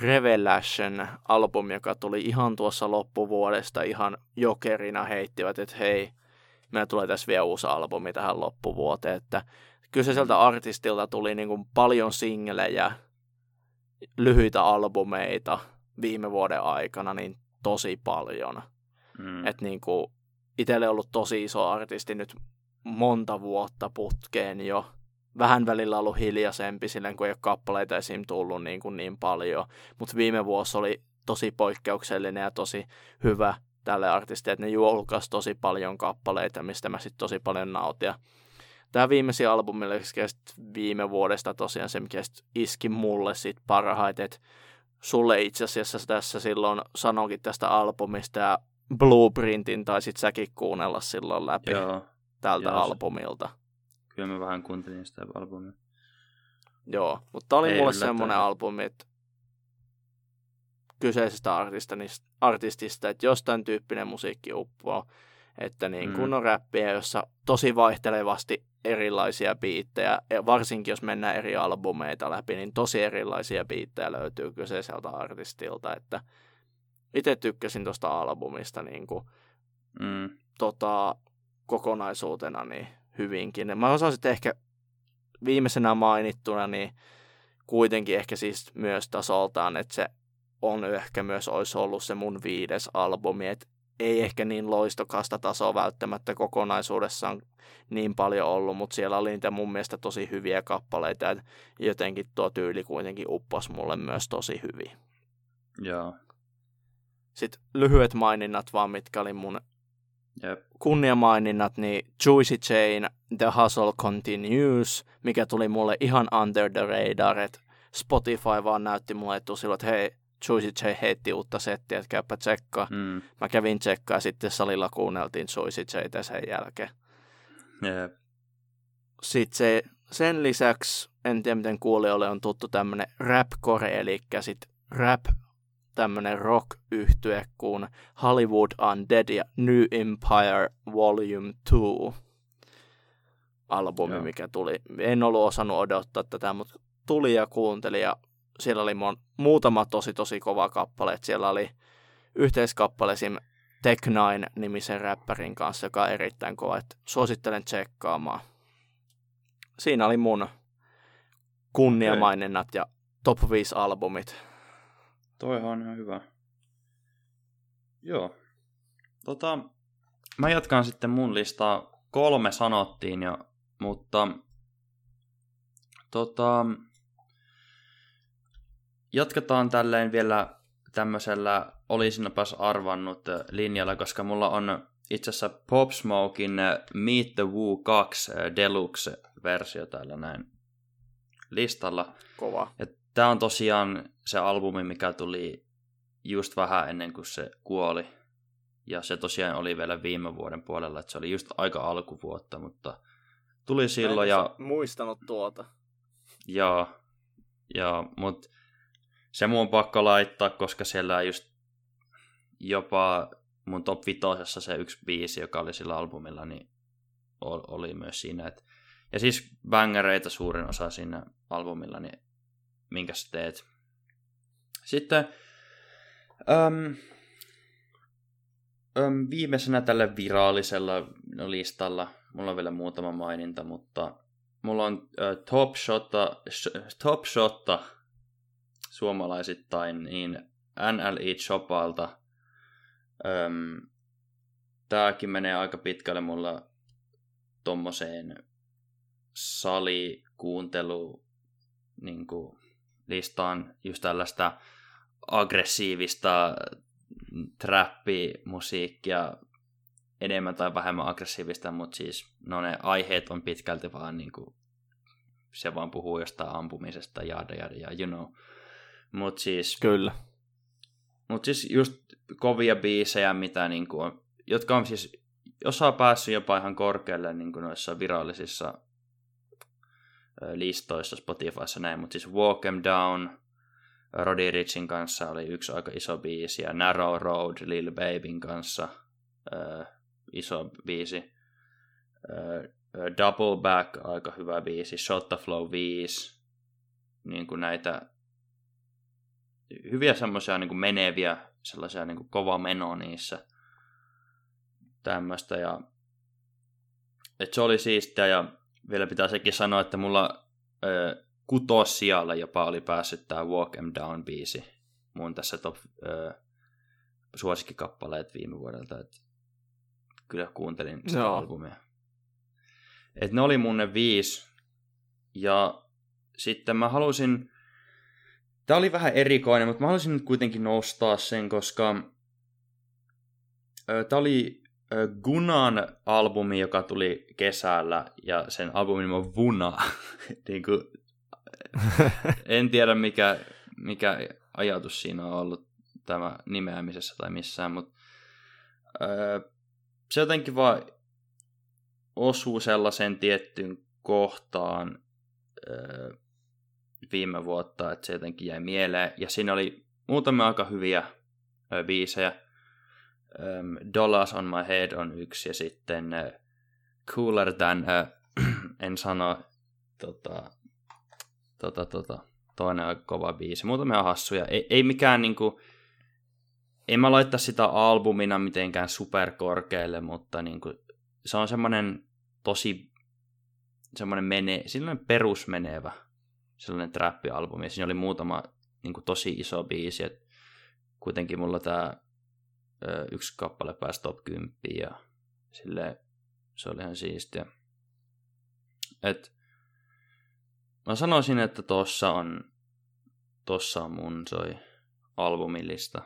Speaker 2: Revelation albumi, joka tuli ihan tuossa loppuvuodesta ihan jokerina heittivät, että hei, meillä tulee tässä vielä uusi albumi tähän loppuvuoteen, että kyseiseltä artistilta tuli niin kuin paljon singlejä, lyhyitä albumeita viime vuoden aikana, niin tosi paljon. Mm. Että niin kuin itselle ollut tosi iso artisti nyt monta vuotta putkeen jo. Vähän välillä ollut hiljaisempi silleen, kun ei ole kappaleita esim. tullut niin, kuin niin paljon. Mutta viime vuosi oli tosi poikkeuksellinen ja tosi hyvä tälle artistille, että ne julkaisi tosi paljon kappaleita, mistä mä sitten tosi paljon nautin. Tämä viimeisin albumi viime vuodesta tosiaan se, mikä iski mulle sit parhaiten, että sulle itse asiassa tässä silloin sanoinkin tästä albumista ja Blueprintin taisit säkin kuunnella silloin läpi Joo. tältä Joo, albumilta.
Speaker 1: Kyllä mä vähän kuuntelin sitä albumia.
Speaker 2: Joo, mutta oli Ei mulle semmoinen albumi, että kyseisestä artistista, artistista, että jostain tyyppinen musiikki uppoo, että niin kun mm. on räppiä, jossa tosi vaihtelevasti erilaisia biittejä, varsinkin jos mennään eri albumeita läpi, niin tosi erilaisia biittejä löytyy kyseiseltä artistilta, että itse tykkäsin tuosta albumista niin kuin, mm. tota, kokonaisuutena niin hyvinkin. Mä osasin ehkä viimeisenä mainittuna, niin kuitenkin ehkä siis myös tasoltaan, että se on ehkä myös olisi ollut se mun viides albumi, että ei ehkä niin loistokasta tasoa välttämättä kokonaisuudessaan niin paljon ollut, mutta siellä oli niitä mun mielestä tosi hyviä kappaleita, ja jotenkin tuo tyyli kuitenkin upposi mulle myös tosi hyvin.
Speaker 1: Joo.
Speaker 2: Sitten lyhyet maininnat vaan, mitkä oli mun
Speaker 1: Yep.
Speaker 2: kunniamaininnat, niin Juicy Chain, The Hustle Continues, mikä tuli mulle ihan under the radar, että Spotify vaan näytti mulle etu silloin, että hei, Juicy J heitti uutta settiä, että käypä tsekkaa.
Speaker 1: Mm.
Speaker 2: Mä kävin tsekkaa ja sitten salilla kuunneltiin Juicy J sen jälkeen.
Speaker 1: Yep.
Speaker 2: Sitten se, sen lisäksi, en tiedä miten kuulijoille on tuttu tämmönen rapcore, eli sit rap tämmönen rock yhtye kuin Hollywood Undead ja New Empire Volume 2 albumi, Joo. mikä tuli. En ollut osannut odottaa tätä, mutta tuli ja kuunteli ja siellä oli mon, muutama tosi tosi kova kappale. Siellä oli yhteiskappale esim. Tech Nine nimisen räppärin kanssa, joka on erittäin kova. Et suosittelen tsekkaamaan. Siinä oli mun kunniamaininnat ja top 5 albumit.
Speaker 1: Toihan on ihan hyvä. Joo. Tota, mä jatkan sitten mun listaa. Kolme sanottiin jo, mutta tota, jatketaan tälleen vielä tämmöisellä olisinpas arvannut linjalla, koska mulla on itse asiassa Pop Smokein Meet the Woo 2 Deluxe-versio täällä näin listalla.
Speaker 2: Kova.
Speaker 1: Ja tää on tosiaan se albumi, mikä tuli just vähän ennen kuin se kuoli. Ja se tosiaan oli vielä viime vuoden puolella, että se oli just aika alkuvuotta, mutta tuli silloin ja...
Speaker 2: muistanut tuota.
Speaker 1: Joo, joo, mutta se mun on pakko laittaa, koska siellä just jopa mun top vitosessa se yksi biisi, joka oli sillä albumilla, niin oli myös siinä. Et, ja siis bangereita suurin osa siinä albumilla, niin minkä sä teet. Sitten um, um, viimeisenä tällä viraalisella listalla, mulla on vielä muutama maininta, mutta mulla on uh, Top Shotta, sh- Top Shotta suomalaisittain, niin NLI Chopalta. Öm, tääkin menee aika pitkälle mulla tommoseen salikuuntelu niin kuin, listaan just tällaista aggressiivista trappimusiikkia, enemmän tai vähemmän aggressiivista, mutta siis no ne aiheet on pitkälti vaan niin kuin, se vaan puhuu jostain ampumisesta ja ja ja you know. Mut siis...
Speaker 2: Kyllä.
Speaker 1: Mut siis just kovia biisejä, mitä niinku on, jotka on siis osa päässyt jopa ihan korkealle niin kuin noissa virallisissa listoissa Spotifyssa näin, mutta siis Walk Em Down Roddy Richin kanssa oli yksi aika iso biisi ja Narrow Road Lil Babyn kanssa äh, iso biisi. Äh, Double Back aika hyvä biisi, Shot the Flow 5, niin kuin näitä hyviä semmoisia niin meneviä, sellaisia niin kova meno niissä. Tämmöistä ja että se oli siistiä ja vielä pitää sekin sanoa, että mulla ö, kutosijalle jopa oli päässyt tämä Walk Em Down biisi mun tässä top ö, suosikkikappaleet viime vuodelta. Et kyllä kuuntelin sitä no. albumia. Et ne oli mun ne viisi. Ja sitten mä halusin Tämä oli vähän erikoinen, mutta mä haluaisin nyt kuitenkin nostaa sen, koska tämä oli Gunan albumi, joka tuli kesällä, ja sen albumin on Vuna. niin kuin, en tiedä, mikä, mikä ajatus siinä on ollut tämä nimeämisessä tai missään, mutta se jotenkin vaan osuu sellaisen tiettyyn kohtaan, viime vuotta, että se jotenkin jäi mieleen. Ja siinä oli muutamia aika hyviä biisejä. Um, Dollars on my head on yksi ja sitten uh, Cooler than uh, en sano, tota, tota, tota, toinen on kova biisi. Muutamia hassuja. Ei, ei mikään niinku, en mä laittaa sitä albumina mitenkään superkorkealle, mutta niinku, se on semmoinen tosi semmoinen mene, sellainen perusmenevä sellainen trappi-albumi. Siinä oli muutama niinku, tosi iso biisi, et kuitenkin mulla tämä yksi kappale pääsi top 10 ja sille se oli ihan siistiä. Et, mä sanoisin, että tossa on, tossa on mun soi albumilista.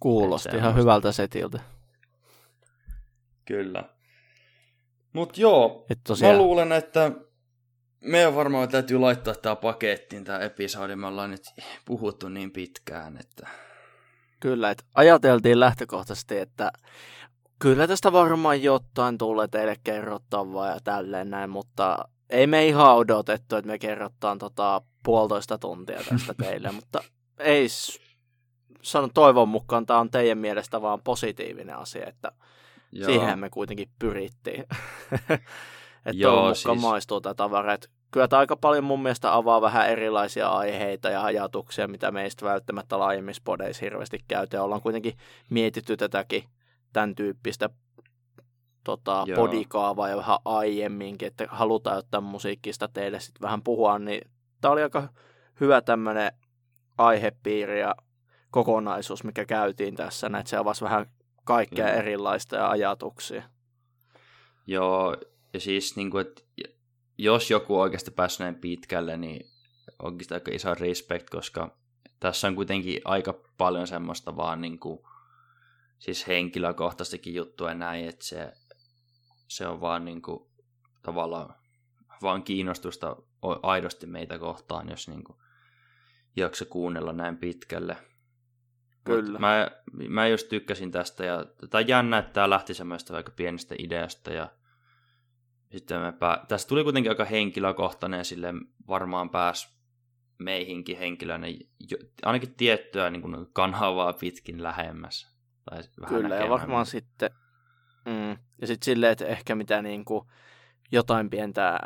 Speaker 2: Kuulosti ihan hyvältä setiltä.
Speaker 1: Kyllä. Mut joo, Et tosiaan... mä luulen, että meidän varmaan täytyy laittaa tää pakettiin tää episodi. Me ollaan nyt puhuttu niin pitkään, että...
Speaker 2: Kyllä, että ajateltiin lähtökohtaisesti, että kyllä tästä varmaan jotain tulee teille kerrottavaa ja tälleen näin, mutta ei me ihan odotettu, että me kerrotaan tota puolitoista tuntia tästä teille, mutta ei sanon toivon mukaan tämä on teidän mielestä vaan positiivinen asia, että Joo. siihen me kuitenkin pyrittiin. että Joo, toivon mukaan siis... maistuu tätä tavaraa. Kyllä tämä aika paljon mun mielestä avaa vähän erilaisia aiheita ja ajatuksia, mitä meistä välttämättä laajemmissa podeissa hirveästi käytetään. Ollaan kuitenkin mietitty tätäkin tämän tyyppistä tota, podikaavaa ja vähän aiemminkin, että halutaan ottaa musiikkista teille sitten vähän puhua, niin tämä oli aika hyvä tämmöinen aihepiiri ja kokonaisuus, mikä käytiin tässä, että se avasi vähän kaikkea Joo. erilaista ja ajatuksia.
Speaker 1: Joo, ja siis niin kuin, että jos joku oikeasti päässyt näin pitkälle, niin onkin aika iso respect, koska tässä on kuitenkin aika paljon semmoista vaan niin kuin, siis henkilökohtaistakin juttua ja näin, että se, se on vaan niin kuin, tavallaan vaan kiinnostusta aidosti meitä kohtaan, jos niin kuin, jaksa kuunnella näin pitkälle. Kyllä. mä, mä just tykkäsin tästä, ja tai jännä, että tämä lähti semmoista aika pienestä ideasta, ja sitten me pää... Tässä tuli kuitenkin aika henkilökohtainen, sille varmaan pääs meihinkin henkilönä ainakin tiettyä niin kuin kanavaa pitkin lähemmäs.
Speaker 2: Tai vähän Kyllä, ja varmaan sitten, mm, ja sitten silleen, että ehkä mitä niin kuin jotain pientä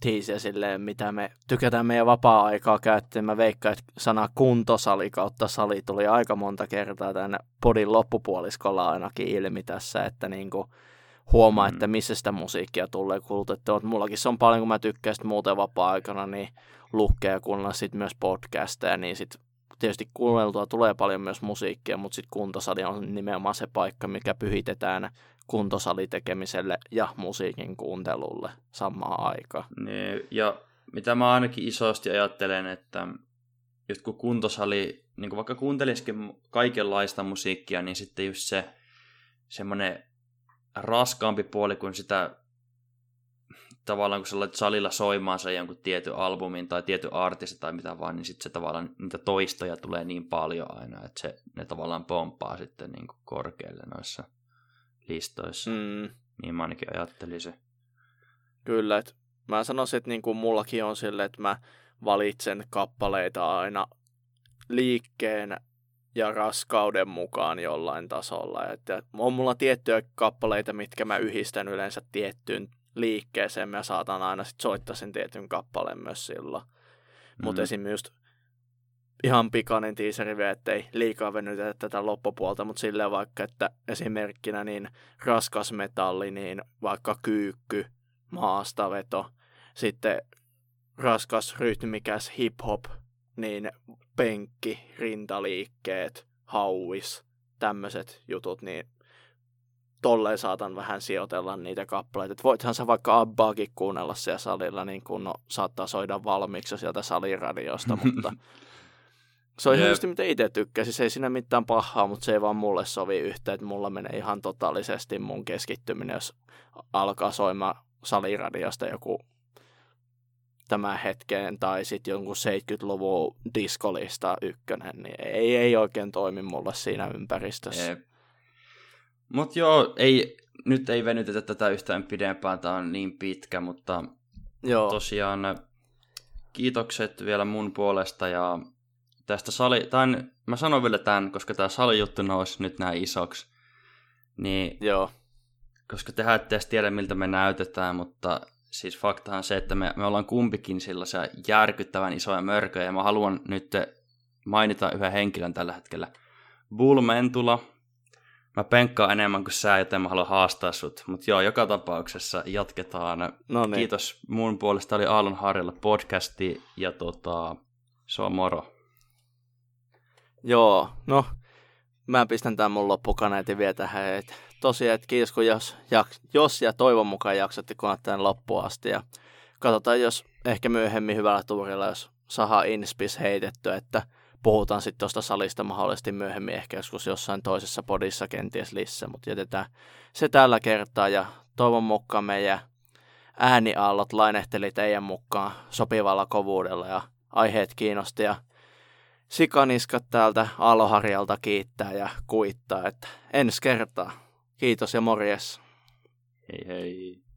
Speaker 2: tiisiä silleen, mitä me tykätään meidän vapaa-aikaa käyttää. Mä veikkaan, että sana kuntosali kautta sali tuli aika monta kertaa tänne podin loppupuoliskolla ainakin ilmi tässä, että niin kuin huomaa, mm. että missä sitä musiikkia tulee kulutettua. Mullakin se on paljon, kun mä tykkään muuten vapaa-aikana, niin lukea ja kuunnella sitten myös podcasteja, niin sitten tietysti kuunneltua tulee paljon myös musiikkia, mutta sitten kuntosali on nimenomaan se paikka, mikä pyhitetään kuntosali-tekemiselle ja musiikin kuuntelulle samaan aikaan.
Speaker 1: Niin, ja mitä mä ainakin isosti ajattelen, että just kun kuntosali, niin kun vaikka kuuntelisikin kaikenlaista musiikkia, niin sitten just se semmoinen raskaampi puoli kuin sitä tavallaan kun sä laitat salilla soimaan se jonkun tietyn albumin tai tietyn artisti tai mitä vaan, niin sitten se tavallaan niitä toistoja tulee niin paljon aina, että se, ne tavallaan pomppaa sitten niin kuin korkealle noissa listoissa. Mm. Niin mä ainakin ajattelin se.
Speaker 2: Kyllä, että mä sanoisin, että niin kuin mullakin on sille, että mä valitsen kappaleita aina liikkeen ja raskauden mukaan jollain tasolla. Että on mulla tiettyjä kappaleita, mitkä mä yhdistän yleensä tiettyyn liikkeeseen. Mä saatan aina sit soittaa sen tietyn kappaleen myös silloin. Mm. Mutta esim. just ihan pikainen tiiseri vielä, ettei liikaa venytetä tätä loppupuolta, mutta silleen vaikka, että esimerkkinä niin raskas metalli, niin vaikka kyykky, maastaveto, sitten raskas rytmikäs hip-hop, niin penkki, rintaliikkeet, hauis, tämmöiset jutut, niin tolleen saatan vähän sijoitella niitä kappaleita. Et voithan sä vaikka Abbaakin kuunnella siellä salilla, niin kun no, saattaa soida valmiiksi sieltä saliradiosta, mutta se on yep. just mitä itse tykkäsin. Se ei siinä mitään pahaa, mutta se ei vaan mulle sovi yhteen, että mulla menee ihan totaalisesti mun keskittyminen, jos alkaa soimaan saliradiosta joku tämä hetkeen tai sitten jonkun 70-luvun diskolista ykkönen, niin ei, ei oikein toimi mulle siinä ympäristössä.
Speaker 1: Mutta joo, ei, nyt ei venytetä tätä yhtään pidempään, tämä on niin pitkä, mutta joo. tosiaan kiitokset vielä mun puolesta ja tästä sali, tämän, mä sanon vielä tämän, koska tämä salijuttu nousi nyt näin isoksi, niin
Speaker 2: joo.
Speaker 1: koska tehän ette edes tiedä, miltä me näytetään, mutta siis faktahan on se, että me, me ollaan kumpikin sellaisia järkyttävän isoja mörköjä, ja mä haluan nyt mainita yhden henkilön tällä hetkellä. Bull Mentula. Mä penkkaan enemmän kuin sä, joten mä haluan haastaa sut. Mutta joo, joka tapauksessa jatketaan.
Speaker 2: No niin.
Speaker 1: Kiitos mun puolesta, oli Aallon Harjalla podcasti, ja tota, se on moro.
Speaker 2: Joo, no mä pistän tämän mun loppukaneetin vielä tähän. Et tosiaan, että kiitos kun jos, jaks, jos ja toivon mukaan jaksatte kuunnella tämän loppuun asti. Ja katsotaan, jos ehkä myöhemmin hyvällä tuurilla, jos saadaan inspis heitetty, että puhutaan sitten tuosta salista mahdollisesti myöhemmin ehkä joskus jossain toisessa podissa kenties lisää, mutta jätetään se tällä kertaa ja toivon mukaan meidän ääniaallot lainehteli teidän mukaan sopivalla kovuudella ja aiheet kiinnosti ja sikaniskat täältä Aloharjalta kiittää ja kuittaa, että ensi kertaa. Kiitos ja morjes.
Speaker 1: Hei hei.